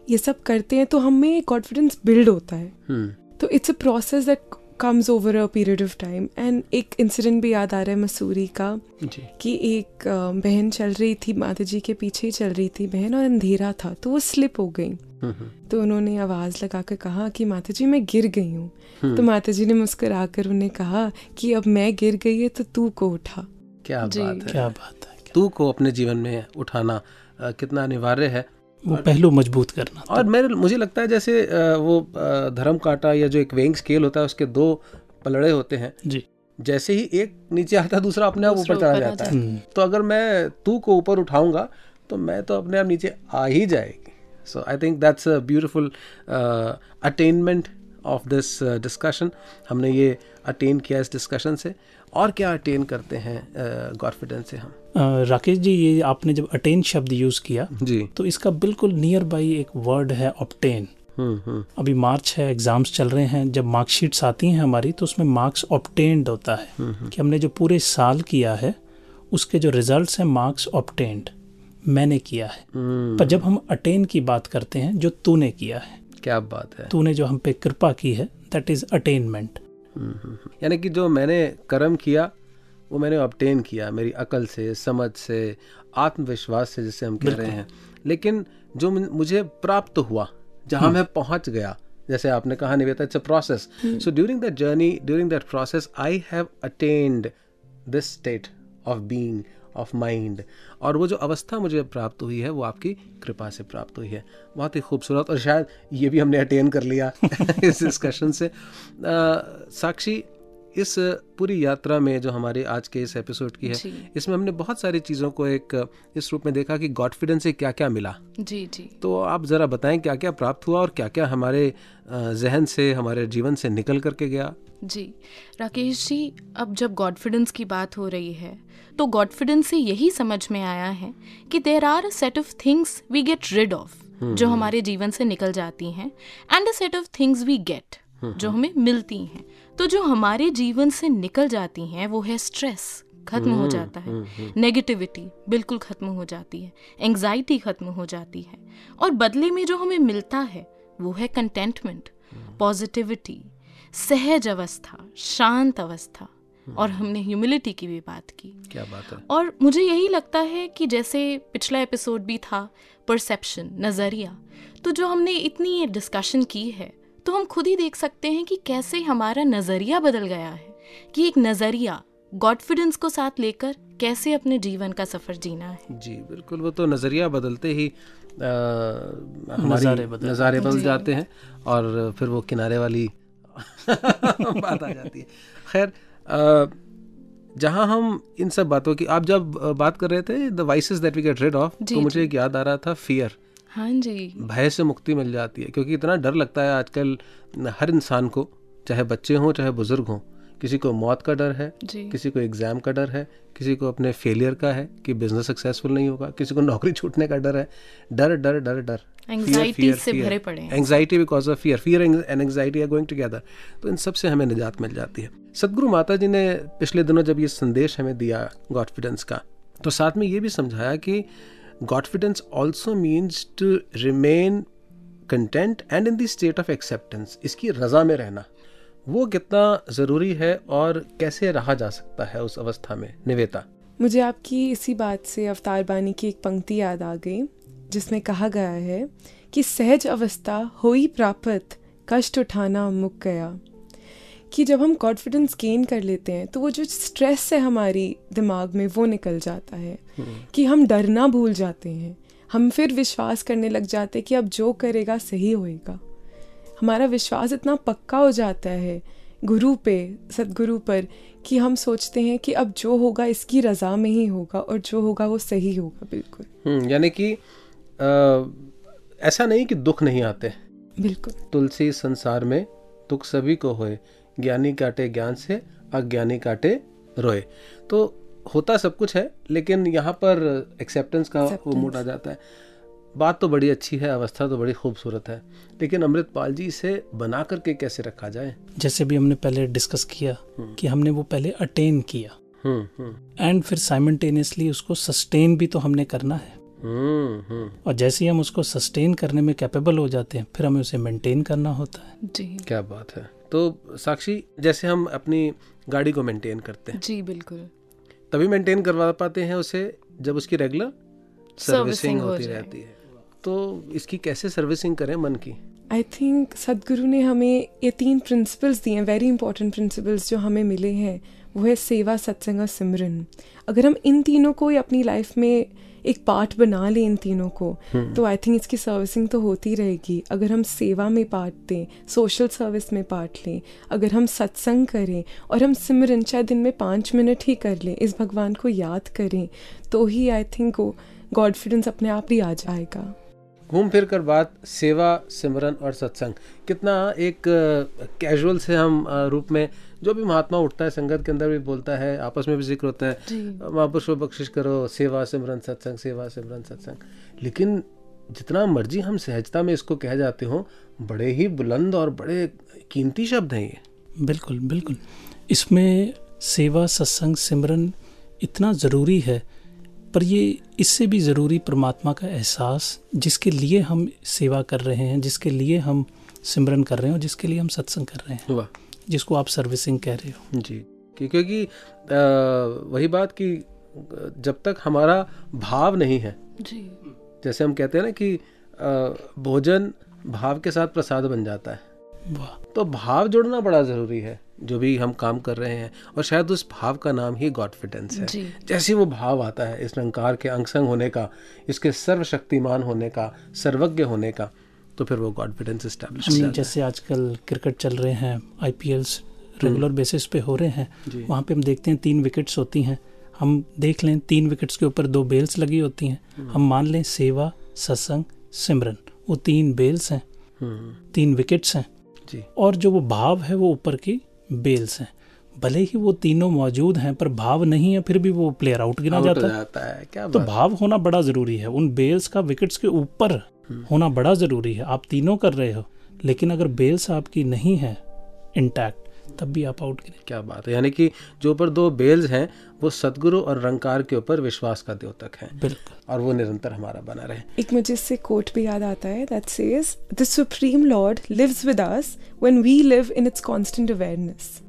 ये सब करते हैं तो हमें कॉन्फिडेंस बिल्ड होता है hmm. तो it's a process that comes over a period of time and एक इंसिडेंट भी याद आ रहा है मसूरी का जी। कि एक बहन चल रही थी माता जी के पीछे ही चल रही थी बहन और अंधेरा था तो वो स्लिप हो गई। हम्म, हम्म, तो उन्होंने आवाज़ लगा कर कहा कि माता जी मैं गिर गई हूँ। तो माता जी ने मुस्करा कर उन्हें कहा कि अब मैं गिर गई है तो तू को उठा। क्या बात है। क्या बात है तू को अपने जीवन में उठाना कितना अनिवार्य है। वो पहलू मज़बूत करना और मेरे मुझे लगता है जैसे वो धर्म कांटा या जो एक वेइंग स्केल होता है उसके दो पलड़े होते हैं। जी। जैसे ही एक नीचे आता है दूसरा अपने आप ऊपर चला जाता है। तो अगर मैं तू को ऊपर उठाऊँगा तो मैं तो अपने आप नीचे आ ही जाएगी। So I think that's a beautiful attainment of this discussion हमने ये अटेन किया इस डिस्कशन से। और क्या अटेन करते हैं कॉन्फिडेंस से हम? राकेश जी ये आपने जब अटेन शब्द यूज़ किया जी। तो इसका बिल्कुल नियर बाई एक वर्ड है ऑप्टेन हम्म हम्म। अभी मार्च है एग्ज़ाम्स चल रहे हैं जब मार्कशीट्स आती हैं हमारी तो उसमें मार्क्स ऑप्टेंड होता है कि हमने जो पूरे साल किया है उसके जो रिजल्ट्स हैं मार्क्स ऑप्टेंड मैंने किया है। हम्म, पर जब हम अटेन की बात करते हैं जो तूने किया है क्या बात है। तूने जो हम पे कृपा की है that is attainment hmm, hmm, hmm. यानी कि जो मैंने कर्म किया वो मैंने ऑब्टेन किया मेरी अकल से समझ से आत्मविश्वास से जिसे हम कह रहे हैं। लेकिन जो मुझे प्राप्त हुआ जहाँ मैं पहुँच गया जैसे आपने कहा Niveta it's a process so during that journey during that process I have attend this state of being of mind और वो जो अवस्था मुझे प्राप्त हुई है वो आपकी कृपा से प्राप्त हुई है। बहुत ही खूबसूरत और शायद ये भी हमने अटेन कर लिया इस डिस्कशन से। आ, साक्षी इस पूरी यात्रा में जो हमारे आज के इस एपिसोड की है इसमें हमने बहुत सारी चीज़ों को एक इस रूप में देखा कि गॉडफिडेंस से क्या क्या मिला। जी जी। तो आप ज़रा बताएँ क्या क्या प्राप्त हुआ और क्या क्या हमारे जहन से हमारे जीवन से निकल करके गया। जी। राकेश जी अब जब गॉडफिडेंस की बात हो रही है तो गॉडफिडेंस से यही समझ में आया है कि there are a set of things we get rid of जो हमारे जीवन से निकल जाती हैं and a set of things we get जो हमें मिलती हैं। तो जो हमारे जीवन से निकल जाती हैं वो है स्ट्रेस खत्म हो जाता है। नेगेटिविटी बिल्कुल खत्म हो जाती है। एंजाइटी खत्म हो जाती है। और बदले में जो हमें मिलता है वो है कंटेंटमेंट पॉजिटिविटी सहज अवस्था शांत अवस्था। और हमने ह्यूमिलिटी की भी बात की। क्या बात है। और मुझे यही लगता है कि जैसे पिछला एपिसोड भी था परसेप्शन नज़रिया। तो जो हमने इतनी डिस्कशन की है तो हम खुद ही देख सकते हैं कि कैसे हमारा नज़रिया बदल गया है कि एक नज़रिया गॉडफिडेंस को साथ लेकर कैसे अपने जीवन का सफ़र जीना है। जी बिल्कुल वो तो नज़रिया बदलते ही हमारी नज़ारे बदल नज़ारे बदल जाते हैं और फिर वो किनारे वाली बात आ जाती है। खैर जहाँ हम इन सब बातों की आप जब बात कर रहे थे the voices that we get rid of तो मुझे एक याद आ रहा था फियर हाँ जी। भय से मुक्ति मिल जाती है क्योंकि इतना डर लगता है आजकल हर इंसान को चाहे बच्चे हों चाहे बुज़ुर्ग हों किसी को मौत का डर है किसी को एग्ज़ाम का डर है किसी को अपने फेलियर का है कि बिज़नेस सक्सेसफुल नहीं होगा किसी को नौकरी छूटने का डर है। डर डर डर डर। Anxiety से भरे पड़े हैं। Anxiety because of fear fear and anxiety are going together तो इन सबसे हमें निजात मिल जाती है। सदगुरु माता जी ने पिछले दिनों जब ये संदेश हमें दिया गॉडफिडेंस का तो साथ में ये भी समझाया कि godfidence also means to remain content and in the state of acceptance इसकी रजा में रहना। वो कितना ज़रूरी है और कैसे रहा जा सकता है उस अवस्था में? निवेता। मुझे आपकी इसी बात से अवतार बानी की एक पंक्ति याद आ गई, जिसमें कहा गया है कि सहज अवस्था होई प्राप्त, कष्ट उठाना मुक गया। कि जब हम कॉन्फिडेंस गेन कर लेते हैं तो वो जो स्ट्रेस है हमारी दिमाग में वो निकल जाता है। कि हम डरना भूल जाते हैं। हम फिर विश्वास करने लग जाते हैं कि अब जो करेगा सही होएगा। हमारा विश्वास इतना पक्का हो जाता है गुरु पे सदगुरु पर कि हम सोचते हैं कि अब जो होगा इसकी रज़ा में ही होगा और जो होगा वो सही होगा बिल्कुल। हम्म, यानी कि ऐसा नहीं कि दुख नहीं आते। बिल्कुल। तुलसी संसार में दुख सभी को होए ज्ञानी काटे ज्ञान से अज्ञानी काटे रोए। तो होता सब कुछ है लेकिन यहाँ पर एक्सेप्टेंस का वो मोड आ जाता है। बात तो बड़ी अच्छी है अवस्था तो बड़ी खूबसूरत है लेकिन अमृतपाल जी इसे बना करके कैसे रखा जाए? जैसे भी हमने पहले डिस्कस किया कि हमने वो पहले अटेन किया। Hmm hmm. एंड फिर साइमल्टेनियसली उसको सस्टेन भी तो हमने करना है। हम्म हम्म। और जैसे ही हम उसको सस्टेन करने में कैपेबल हो जाते हैं फिर हमें उसे मेंटेन करना होता है। जी। क्या बात है। तो साक्षी जैसे हम अपनी गाड़ी को मेंटेन करते हैं। जी बिल्कुल। तभी मेंटेन करवा पाते हैं उसे जब उसकी रेगुलर सर्विसिंग होती रहती है। तो इसकी कैसे सर्विसिंग करें मन की? आई थिंक सदगुरु ने हमें ये तीन प्रिंसिपल्स दिए हैं वेरी इंपॉर्टेंट प्रिंसिपल्स जो हमें मिले हैं वो है सेवा सत्संग और सिमरन। अगर हम इन तीनों को ही अपनी लाइफ में एक पार्ट बना लें इन तीनों को तो आई थिंक इसकी सर्विसिंग तो होती रहेगी। अगर हम सेवा में पार्ट दें सोशल सर्विस में पार्ट लें अगर हम सत्संग करें और हम सिमरन चाहे दिन में पाँच मिनट ही कर लें इस भगवान को याद करें तो ही आई थिंक वो गॉडफिडेंस अपने आप ही आ जाएगा। घूम फिर कर बात सेवा सिमरन और सत्संग। कितना एक कैजुअल से हम रूप में जो भी महात्मा उठता है संगत के अंदर भी बोलता है आपस में भी ज़िक्र होता है महापुरुषों बख्शिश करो सेवा सिमरन सत्संग सेवा सिमरन सत्संग। लेकिन जितना मर्ज़ी हम सहजता में इसको कह जाते हो बड़े ही बुलंद और बड़े कीमती शब्द हैं ये। बिल्कुल बिल्कुल। इसमें सेवा सत्संग सिमरन इतना ज़रूरी है पर ये इससे भी ज़रूरी परमात्मा का एहसास जिसके लिए हम सेवा कर रहे हैं जिसके लिए हम सिमरन कर रहे हैं और जिसके लिए हम सत्संग कर रहे हैं। वाह। जिसको आप सर्विसिंग कह रहे हो। जी कि- क्योंकि वही बात कि जब तक हमारा भाव नहीं है जी। जैसे हम कहते हैं ना कि भोजन भाव के साथ प्रसाद बन जाता है। वाह। तो भाव जुड़ना बड़ा ज़रूरी है जो भी हम काम कर रहे हैं और शायद उस भाव का नाम ही गॉडफिडेंस है। जैसे वो भाव आता है इस रंकार के अंगसंग होने का इसके सर्वशक्तिमान होने का सर्वज्ञ होने का तो फिर वो गॉडफिडेंस इस्टेब्लिश जैसे आजकल क्रिकेट चल रहे हैं आईपीएल्स रेगुलर बेसिस पे हो रहे हैं वहाँ पे हम देखते हैं तीन विकेट्स होती हैं। हम देख लें तीन विकेट्स के ऊपर दो बेल्स लगी होती हैं। हम मान लें सेवा सत्संग सिमरन वो तीन बेल्स हैं। तीन विकेट्स हैं। जी। और जो वो भाव है वो ऊपर की बेल्स हैं। भले ही वो तीनों मौजूद हैं पर भाव नहीं है फिर भी वो प्लेयर आउट गिना आउट हो जाता है। जाता है क्या तो भाव होना बड़ा ज़रूरी है। उन बेल्स का विकेट्स के ऊपर होना बड़ा ज़रूरी है। आप तीनों कर रहे हो लेकिन अगर बेल्स आपकी नहीं है इंटैक्ट तब भी आप आउट गिने। क्या बात है। यानी कि जो ऊपर दो बेल्स हैं वो सदगुरु और रंकार के ऊपर विश्वास का द्योतक है। बिल्कुल। और वो निरंतर हमारा बना रहे। एक मुझे इससे कोट भी याद आता है that says the supreme lord lives with us when we live in its constant awareness hmm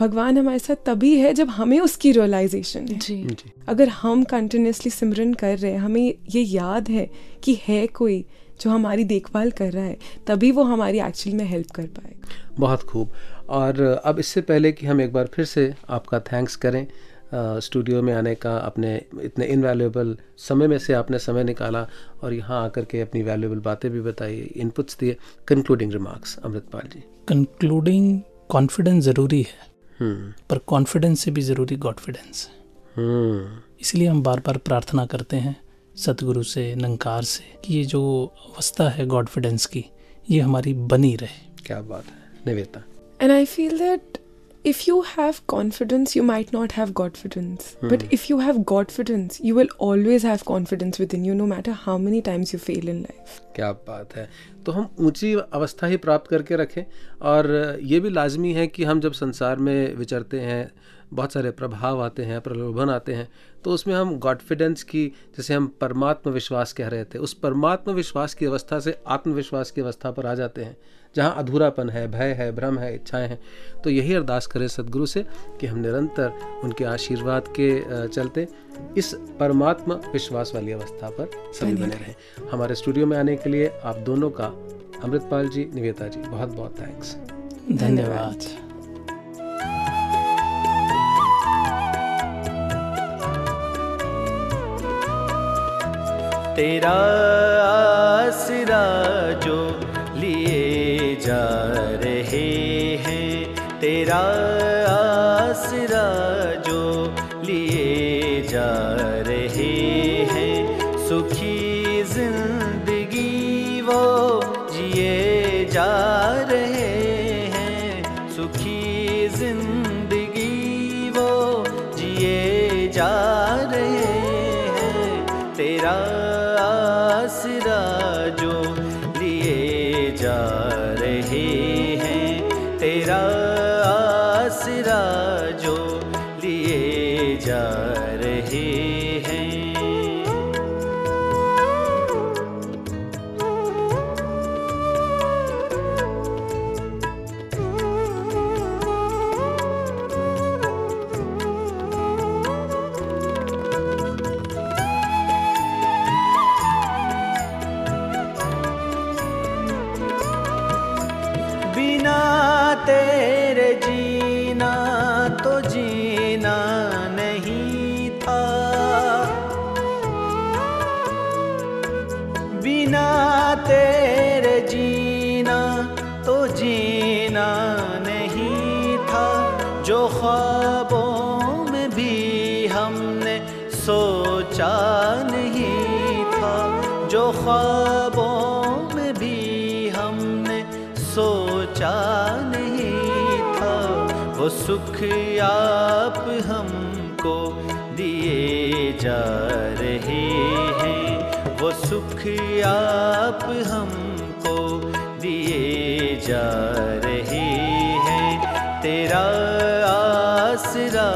भगवान हमारे साथ तभी है जब हमें उसकी रियलाइजेशन है। जी। जी। अगर हम कंटिन्यूसली सिमरन कर रहे हैं हमें ये याद है कि है कोई जो हमारी देखभाल कर रहा है तभी वो हमारी एक्चुअली में हेल्प कर पाएगा बहुत खूब। और अब इससे पहले कि हम एक बार फिर से आपका थैंक्स करें स्टूडियो में आने का अपने इतने इनवैल्यूएबल समय में से आपने समय निकाला और यहाँ आकर के अपनी वैल्यूएबल बातें भी बताई इनपुट्स दिए concluding remarks Amritpal ji. Concluding confidence ज़रूरी है। hmm. पर कॉन्फिडेंस से भी ज़रूरी गॉडफिडेंस है। हम्म। इसलिए हम बार बार प्रार्थना करते हैं सतगुरु से नंकार से कि ये जो अवस्था है गॉडफिडेंस की ये हमारी बनी रहे। क्या बात है Niveta and I feel that if you have confidence, you might not have Godfidence. But if you have Godfidence, you will always have confidence within you, no matter how many times you fail in life. क्या बात है तो हम ऊँची अवस्था ही प्राप्त करके रखें और ये भी लाजमी है कि हम जब संसार में विचरते हैं बहुत सारे प्रभाव आते हैं प्रलोभन आते हैं तो उसमें हम गॉडफिडेंस की जैसे हम परमात्म विश्वास कह रहे थे उस परमात्म विश्वास की अवस्था से आत्मविश्वास की अवस्था पर आ जाते हैं जहाँ अधूरापन है भय है भ्रम है इच्छाएँ हैं। तो यही अरदास करें सदगुरु से कि हम निरंतर उनके आशीर्वाद के चलते इस परमात्मा विश्वास वाली अवस्था पर सभी बने रहें। हमारे स्टूडियो में आने के लिए आप दोनों का अमृतपाल जी निवेता जी बहुत बहुत थैंक्स। धन्यवाद। तेरा आसरा जो लिए जा रहे हैं तेरा जा रहे हैं। वो सुख आप हमको दिए जा रहे हैं। तेरा आसरा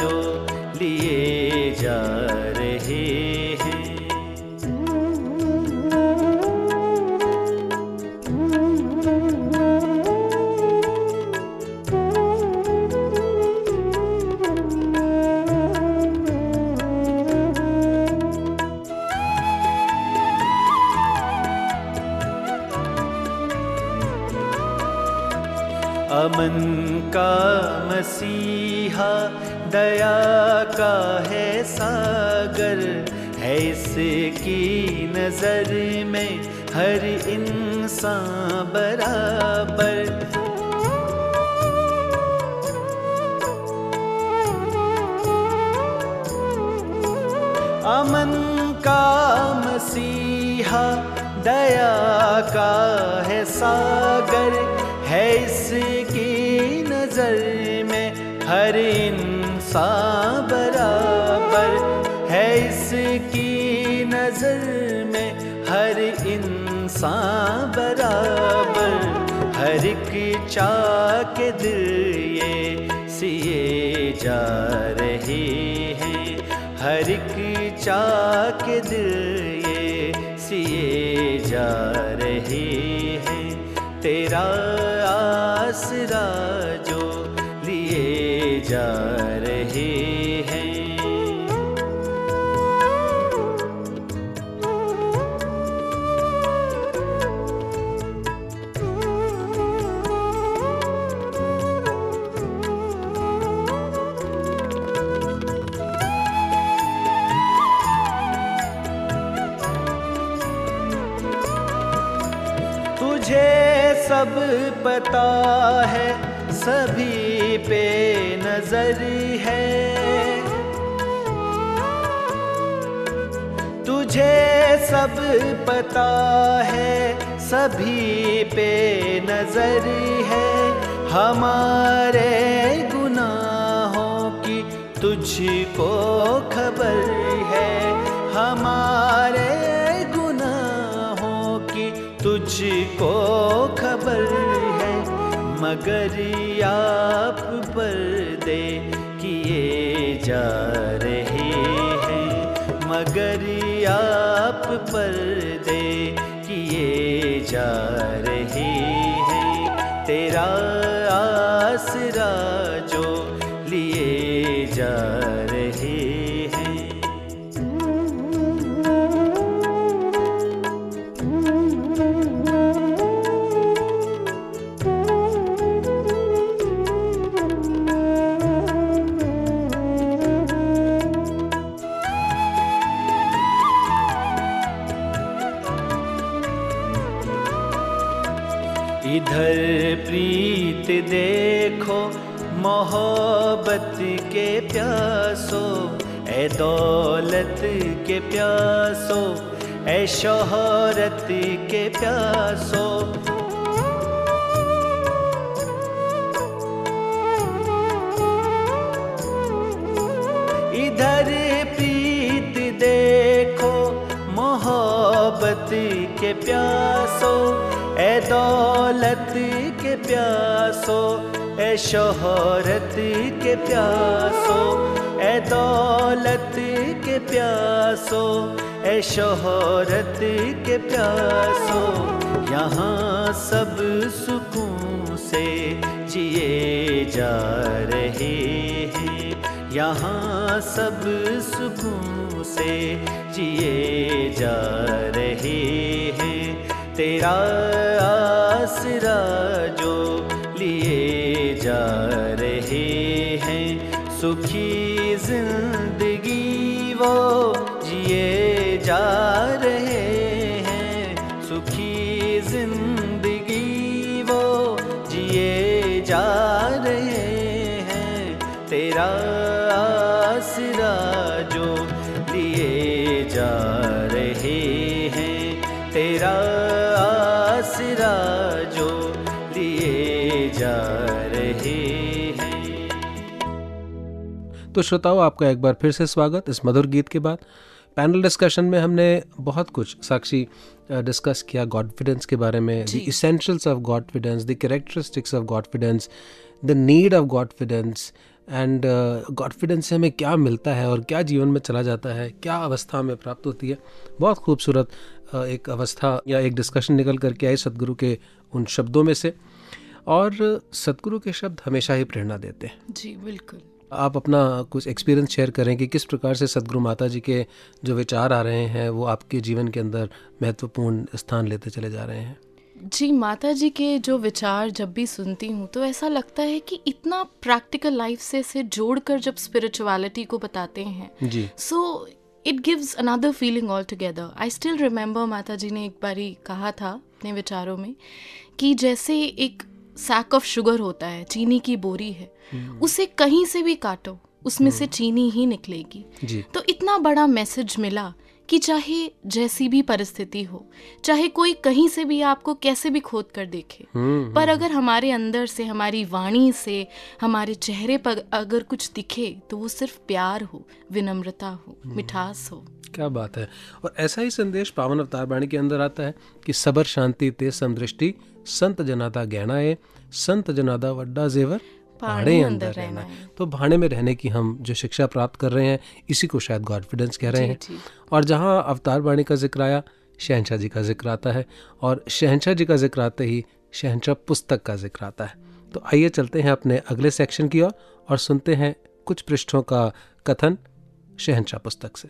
जो लिए जा तेरा पता है, सभी पे नज़र है। तुझे सब पता है, सभी पे नज़र है। हमारे गुनाहों की तुझको खबर है। हमारे गुनाहों की तुझको खबर है। मगर आप पर्दे किए जा रहे हैं। मगर आप पर्दे किए जा रहे हैं। तेरा आसरा जो लिए जा के प्यासो ए दौलत के प्यासो ए शोहरत के प्यासो। इधर प्रीत देखो, मोहब्बत के प्यासो ए दौलत के प्यासो ए शोहरत के प्यासो ए दौलत के प्यासो ए शोहरत के प्यासो, यहाँ सब सुकून से जिए जा रहे हैं। यहाँ सब सुकून से जिए जा रहे हैं। तेरा आसरा जो लिए जा रहे सुखी ज़िंदगी वो जिए जा रहे तो श्रोताओं आपका एक बार फिर से स्वागत इस मधुर गीत के बाद। पैनल डिस्कशन में हमने बहुत कुछ साक्षी डिस्कस किया गॉडफिडेंस के बारे में the essentials of godfidence the characteristics of godfidence the need of godfidence and godfidence से हमें क्या मिलता है और क्या जीवन में चला जाता है क्या अवस्था हमें प्राप्त होती है बहुत खूबसूरत uh, एक अवस्था या एक डिस्कशन निकल करके आई सदगुरु के उन शब्दों में से। और सदगुरु के शब्द हमेशा ही प्रेरणा देते हैं। जी बिल्कुल। आप अपना कुछ एक्सपीरियंस शेयर करें कि किस प्रकार से सदगुरु माता जी के जो विचार आ रहे हैं वो आपके जीवन के अंदर महत्वपूर्ण स्थान लेते चले जा रहे हैं। जी माता जी के जो विचार जब भी सुनती हूँ तो ऐसा लगता है कि इतना प्रैक्टिकल लाइफ से इसे जोड़कर जब स्पिरिचुअलिटी को बताते हैं जी। So it gives another feeling all together I still remember माता जी ने एक बारी कहा था अपने विचारों में कि जैसे एक सैक ऑफ़ शुगर होता है चीनी की बोरी है उसे कहीं से भी काटो उसमें से चीनी ही निकलेगी। तो इतना बड़ा मैसेज मिला कि चाहे जैसी भी परिस्थिति हो चाहे कोई कहीं से भी आपको कैसे भी खोद कर देखे हम्म पर अगर हमारे अंदर से हमारी वाणी से हमारे चेहरे पर अगर कुछ दिखे तो वो सिर्फ़ प्यार हो विनम्रता हो मिठास हो। क्या बात है? और ऐसा ही संदेश पावन अवतार बाणी के अंदर आता है कि सबर शांति ते समदृष्टि संत जनादा गहना है संत जनादा वड्डा जेवर भाड़े अंदर रहना है। तो भाड़े में रहने की हम जो शिक्षा प्राप्त कर रहे हैं इसी को शायद कॉन्फिडेंस कह रहे हैं। और जहाँ अवतार बाणी का ज़िक्र आया शहनशाह जी का ज़िक्र आता है। और शहनशाह जी का ज़िक्र आते ही शहनशाह पुस्तक का ज़िक्र आता है। तो आइए चलते हैं अपने अगले सेक्शन की ओर और सुनते हैं कुछ पृष्ठों का कथन शहनशाह पुस्तक से।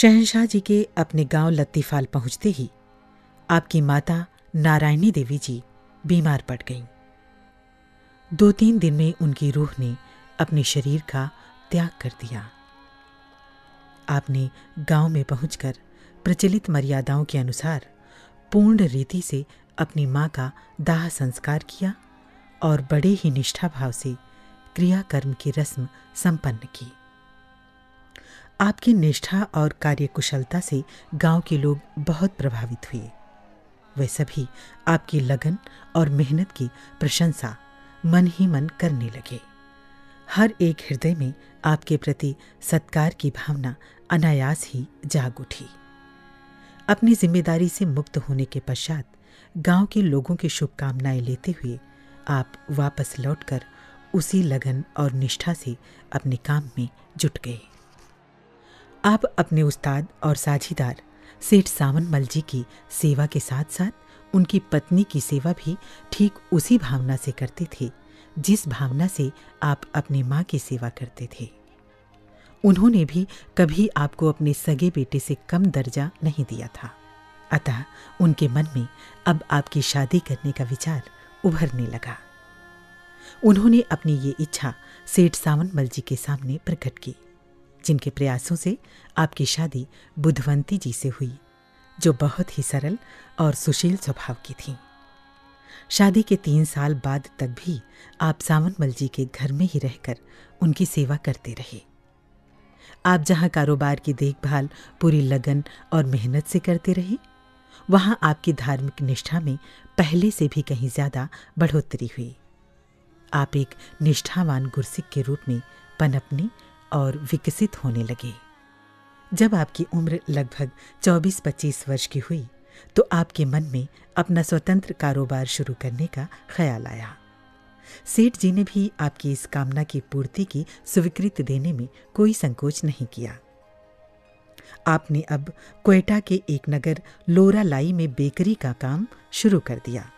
शहनशाह जी के अपने गाँव लत्तीफाल पहुँचते ही आपकी माता नारायणी देवी जी बीमार पड़ गईं। दो तीन दिन में उनकी रूह ने अपने शरीर का त्याग कर दिया। आपने गाँव में पहुंचकर प्रचलित मर्यादाओं के अनुसार पूर्ण रीति से अपनी माँ का दाह संस्कार किया और बड़े ही निष्ठा भाव से क्रियाकर्म की रस्म संपन्न की। आपकी निष्ठा और कार्यकुशलता से गाँव के लोग बहुत प्रभावित हुए। वे सभी आपकी लगन और मेहनत की प्रशंसा मन ही मन करने लगे। हर एक हृदय में आपके प्रति सत्कार की भावना अनायास ही जाग उठी। अपनी ज़िम्मेदारी से मुक्त होने के पश्चात गाँव के लोगों की शुभकामनाएँ लेते हुए आप वापस लौटकर उसी लगन और निष्ठा से अपने काम में जुट गए। आप अपने उस्ताद और साझीदार, सेठ सावन मल जी की सेवा के साथ साथ उनकी पत्नी की सेवा भी ठीक उसी भावना से करते थे, जिस भावना से आप अपनी माँ की सेवा करते थे। उन्होंने भी कभी आपको अपने सगे बेटे से कम दर्जा नहीं दिया था। अतः उनके मन में अब आपकी शादी करने का विचार उभरने लगा। उन्होंने अपनी ये इच्छा सेठ सावन मल जी के सामने प्रकट की। जिनके प्रयासों से आपकी शादी बुधवंती जी से हुई, जो बहुत ही सरल और सुशील स्वभाव की थी। शादी के तीन साल बाद तक भी आप सावनमल जी के घर में ही रहकर उनकी सेवा करते रहे। आप जहाँ कारोबार की देखभाल, पूरी लगन और मेहनत से करते रहे, वहाँ आपकी धार्मिक निष्ठा में पहले से भी कहीं ज़्यादा बढ़ोतरी हुई। आप एक निष्ठावान गुरसिक के रूप में पनपने और विकसित होने लगे। जब आपकी उम्र लगभग 24-25 वर्ष की हुई तो आपके मन में अपना स्वतंत्र कारोबार शुरू करने का ख्याल आया। सेठ जी ने भी आपकी इस कामना की पूर्ति की स्वीकृति देने में कोई संकोच नहीं किया। आपने अब क्वेटा के एक नगर लोरा लाई में बेकरी का काम शुरू कर दिया।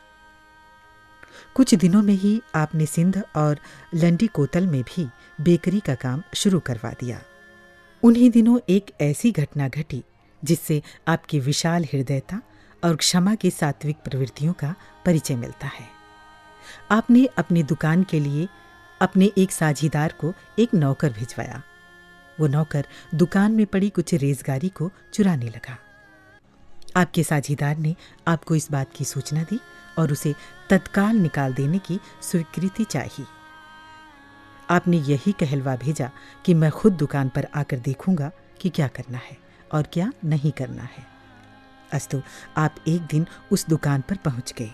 कुछ दिनों में ही आपने सिंध और लंडी कोतल में भी बेकरी का काम शुरू करवा दिया। उन्हीं दिनों एक ऐसी घटना घटी, जिससे आपकी विशाल हृदयता और क्षमा की सात्विक प्रवृत्तियों का परिचय मिलता है। आपने अपनी दुकान के लिए अपने एक साझीदार को एक नौकर भिजवाया। वो नौकर दुकान में पड़ी कुछ रेजगारी को चुराने लगा। आपके साझीदार ने आपको इस बात की सूचना दी और उसे तत्काल निकाल देने की स्वीकृति चाहिए। आपने यही कहलवा भेजा कि मैं खुद दुकान पर आकर देखूँगा कि क्या करना है और क्या नहीं करना है। अस्तु, आप एक दिन उस दुकान पर पहुँच गए।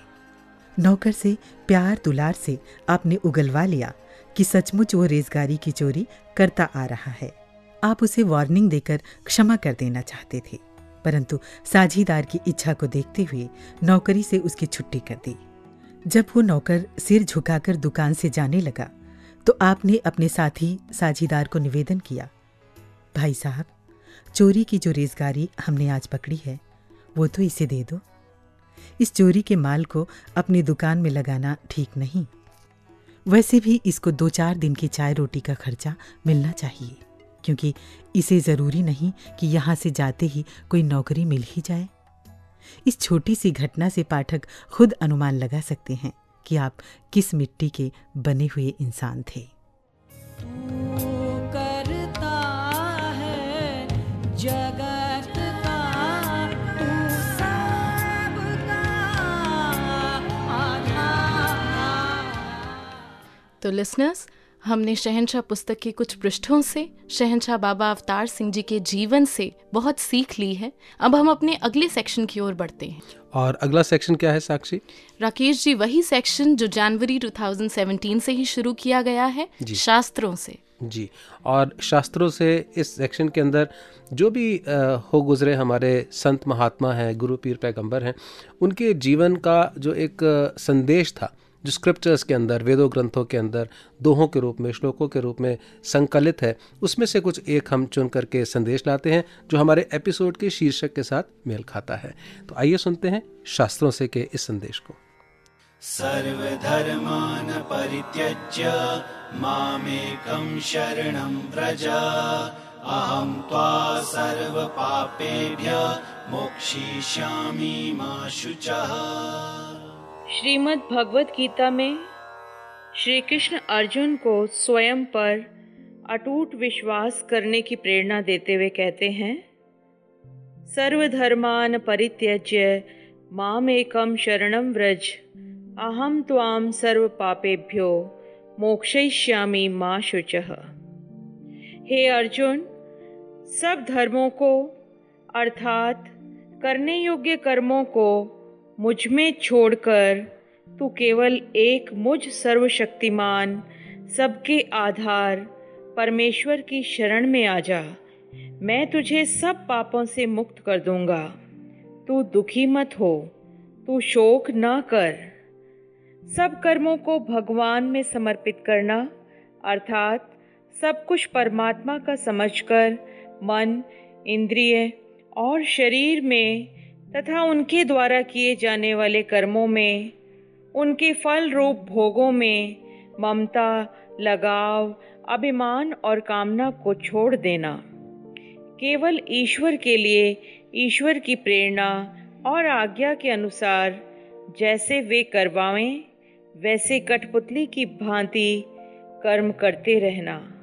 नौकर से, प्यार दुलार से आपने उगलवा लिया कि सचमुच वो रेजगारी की चोरी करता आ रहा है। आप उसे वार्निंग देकर क्षमा कर देना चाहते थे। परंतु साझीदार की इच्छा को देखते हुए नौकरी से उसकी छुट्टी कर दी। जब वो नौकर सिर झुकाकर दुकान से जाने लगा तो आपने अपने साथी साझीदार को निवेदन किया, भाई साहब, चोरी की जो रेजगारी हमने आज पकड़ी है, वो तो इसे दे दो। इस चोरी के माल को अपनी दुकान में लगाना ठीक नहीं। वैसे भी इसको दो चार दिन की चाय रोटी का खर्चा मिलना चाहिए, क्योंकि इसे ज़रूरी नहीं कि यहाँ से जाते ही कोई नौकरी मिल ही जाए। इस छोटी सी घटना से पाठक खुद अनुमान लगा सकते हैं कि आप किस मिट्टी के बने हुए इंसान थे। करता है तू तो लिसनर्स हमने शहनशाह पुस्तक के कुछ पृष्ठों से शहनशाह बाबा अवतार सिंह जी के जीवन से बहुत सीख ली है। अब हम अपने अगले सेक्शन की ओर बढ़ते हैं। और अगला सेक्शन क्या है साक्षी? राकेश जी वही सेक्शन जो जनवरी 2017 से ही शुरू किया गया है शास्त्रों से। जी और शास्त्रों से इस सेक्शन के अंदर जो भी हो गुजरे हमारे संत महात्मा हैं गुरु पीर पैगंबर हैं उनके जीवन का जो एक संदेश था जो स्क्रिप्चर्स के अंदर, वेदों ग्रंथों के अंदर, दोहों के रूप में, श्लोकों के रूप में संकलित है, उसमें से कुछ एक हम चुन करके संदेश लाते हैं, जो हमारे एपिसोड के शीर्षक के साथ मेल खाता है। तो आइए सुनते हैं शास्त्रों से के इस संदेश को। सर्वधर्मान् परित्यज्य, मामेकं शरणं व्रज। अहं त्वा सर्वपापेभ्यः मोक्षयिष्यामि मा शुचः श्रीमद् भगवत गीता में श्री कृष्ण अर्जुन को स्वयं पर अटूट विश्वास करने की प्रेरणा देते हुए कहते हैं, सर्वधर्मान परित्यज्य माम एकम शरणम व्रज अहम त्वाम सर्व पापेभ्यो मोक्षयिष्यामि माँ शुच। हे अर्जुन, सब धर्मों को, अर्थात करने योग्य कर्मों को मुझमें छोड़कर, तू केवल एक मुझ सर्वशक्तिमान, सबके आधार, परमेश्वर की शरण में आ जा। मैं तुझे सब पापों से मुक्त कर दूँगा। तू दुखी मत हो, तू शोक ना कर। सब कर्मों को भगवान में समर्पित करना, अर्थात सब कुछ परमात्मा का समझकर, मन, इंद्रिय और शरीर में तथा उनके द्वारा किए जाने वाले कर्मों में, उनके फल रूप भोगों में ममता, लगाव, अभिमान और कामना को छोड़ देना। केवल ईश्वर के लिए ईश्वर की प्रेरणा और आज्ञा के अनुसार जैसे वे करवाएँ वैसे कठपुतली की भांति कर्म करते रहना।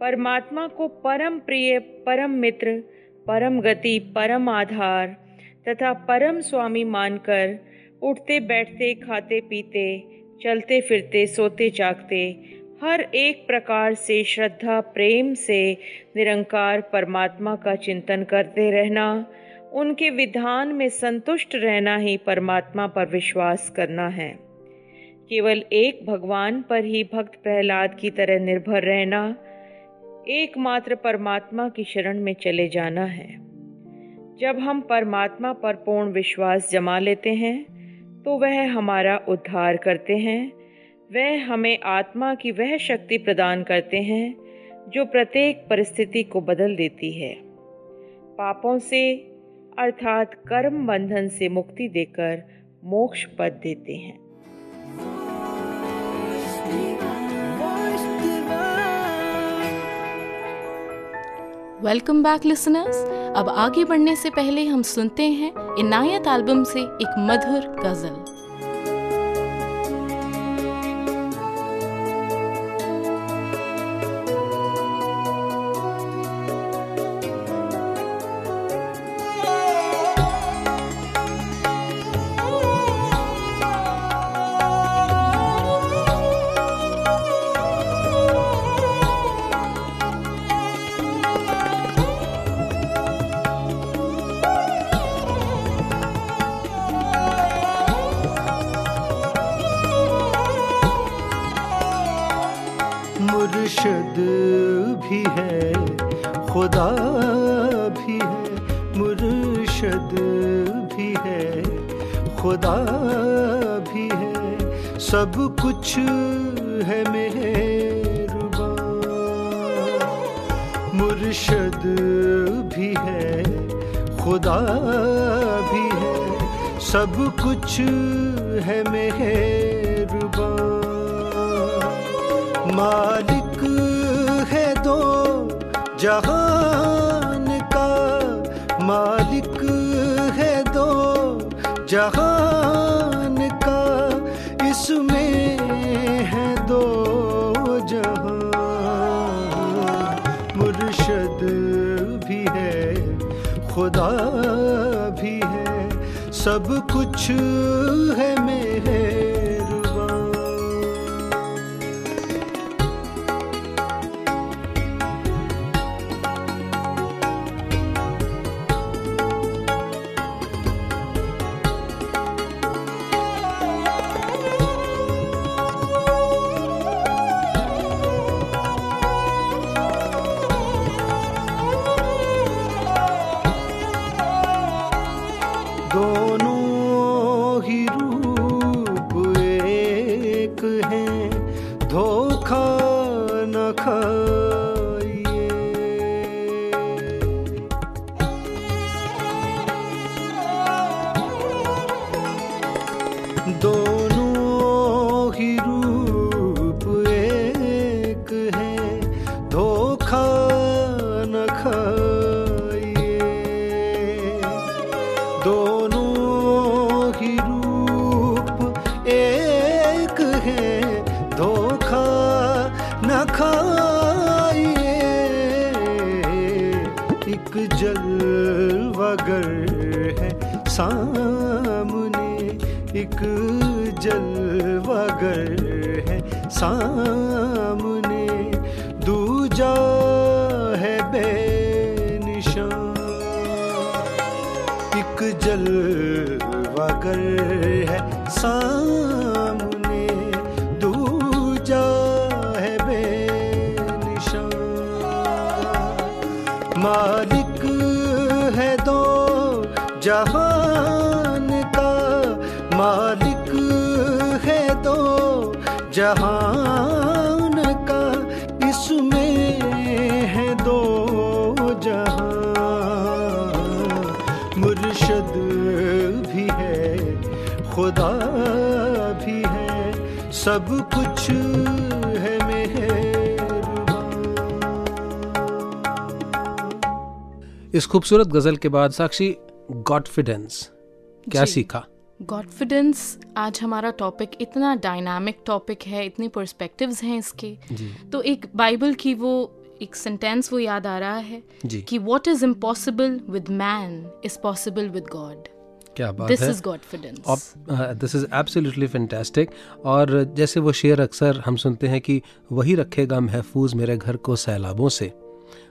परमात्मा को परम प्रिय, परम मित्र, परम गति, परम आधार तथा परम स्वामी मानकर उठते, बैठते, खाते, पीते, चलते, फिरते, सोते, जागते, हर एक प्रकार से श्रद्धा, प्रेम से निरंकार परमात्मा का चिंतन करते रहना, उनके विधान में संतुष्ट रहना ही परमात्मा पर विश्वास करना है। केवल एक भगवान पर ही भक्त प्रहलाद की तरह निर्भर रहना, एकमात्र परमात्मा की शरण में चले जाना है। जब हम परमात्मा पर पूर्ण विश्वास जमा लेते हैं तो वह हमारा उद्धार करते हैं। वह हमें आत्मा की वह शक्ति प्रदान करते हैं, जो प्रत्येक परिस्थिति को बदल देती है। पापों से, अर्थात कर्म बंधन से मुक्ति देकर मोक्ष पद देते हैं। वेलकम बैक लिसनर्स अब आगे बढ़ने से पहले हम सुनते हैं इनायत एल्बम से एक मधुर गज़ल। कुछ है मेहरबा मुर्शद भी है, खुदा भी है, सब कुछ है मेहरबा मालिक है दो, जहान का मालिक है दो, जहान का, इसमें भी है सब कुछ है मेहरबान जलवागर है सामने इस खूबसूरत गज़ल के बाद साक्षी गॉडफिडेंस क्या सीखा? गॉडफिडेंस आज हमारा टॉपिक इतना डायनामिक टॉपिक है इतने पर्सपेक्टिव्स हैं इसके। तो एक बाइबल की वो एक सेंटेंस वो याद आ रहा है कि what is impossible with man is possible with God क्या बात दिस है। Is godfidence this is absolutely fantastic और जैसे वो शेर अक्सर हम सुनते हैं कि वही रखेगा महफूज मेरे घर को सैलाबों से।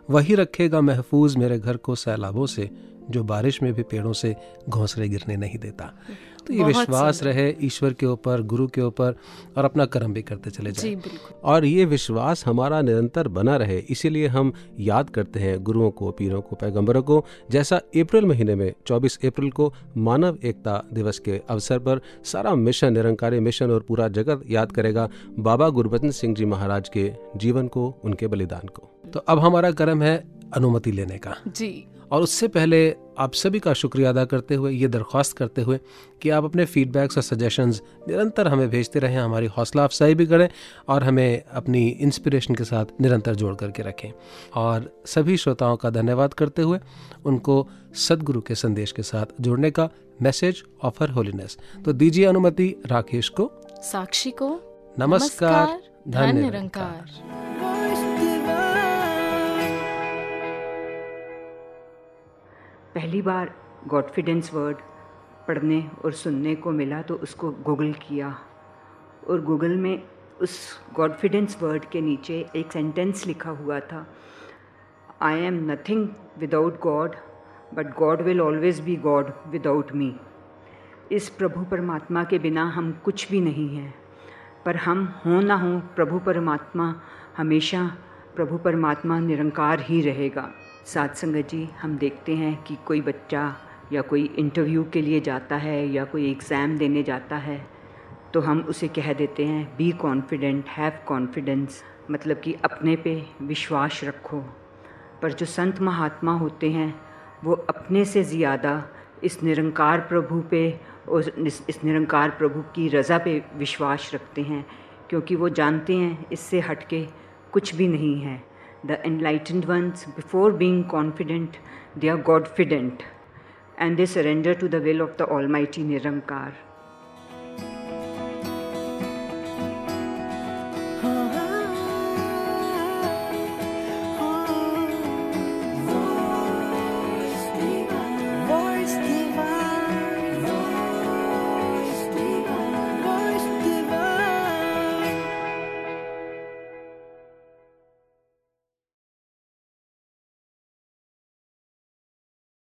वही रखेगा महफूज मेरे घर को सैलाबों से जो बारिश में भी पेड़ों से घोंसले गिरने नहीं देता। तो ये विश्वास रहे ईश्वर के ऊपर गुरु के ऊपर और अपना कर्म भी करते चले जाए। और ये विश्वास हमारा निरंतर बना रहे इसीलिए हम याद करते हैं गुरुओं को पीरों को पैगंबरों को जैसा अप्रैल महीने में 24 अप्रैल को मानव एकता दिवस के अवसर पर सारा मिशन निरंकारी मिशन और पूरा जगत याद करेगा बाबा गुरबचन सिंह जी महाराज के जीवन को उनके बलिदान को। तो अब हमारा कर्म है अनुमति लेने का। जी। और उससे पहले आप सभी का शुक्रिया अदा करते हुए ये दरख्वास्त करते हुए कि आप अपने फीडबैक्स और सजेशंस निरंतर हमें भेजते रहें हमारी हौसला अफजाई भी करें और हमें अपनी इंस्पिरेशन के साथ निरंतर जोड़ करके रखें। और सभी श्रोताओं का धन्यवाद करते हुए उनको सदगुरु के संदेश के साथ जोड़ने का मैसेज ऑफ़र होलीनेस तो दीजिए अनुमति राकेश को। साक्षी को। नमस्कार। धन धन निरंकार पहली बार गॉडफिडेंस वर्ड पढ़ने और सुनने को मिला तो उसको गूगल किया और गूगल में उस गॉडफिडेंस वर्ड के नीचे एक सेंटेंस लिखा हुआ था I am nothing without God but God will always be God without me इस प्रभु परमात्मा के बिना हम कुछ भी नहीं हैं, पर हम हों ना हों प्रभु परमात्मा, हमेशा प्रभु परमात्मा निरंकार ही रहेगा। साथ संगत जी, हम देखते हैं कि कोई बच्चा या कोई इंटरव्यू के लिए जाता है या कोई एग्ज़ाम देने जाता है तो हम उसे कह देते हैं बी कॉन्फिडेंट हैव कॉन्फिडेंस मतलब कि अपने पे विश्वास रखो। पर जो संत महात्मा होते हैं, वो अपने से ज़्यादा इस निरंकार प्रभु पे और इस इस निरंकार प्रभु की रज़ा पे विश्वास रखते हैं, क्योंकि वो जानते हैं इससे हटके कुछ भी नहीं है। the enlightened ones, before being confident, they are Godfident and they surrender to the will of the Almighty Nirankar.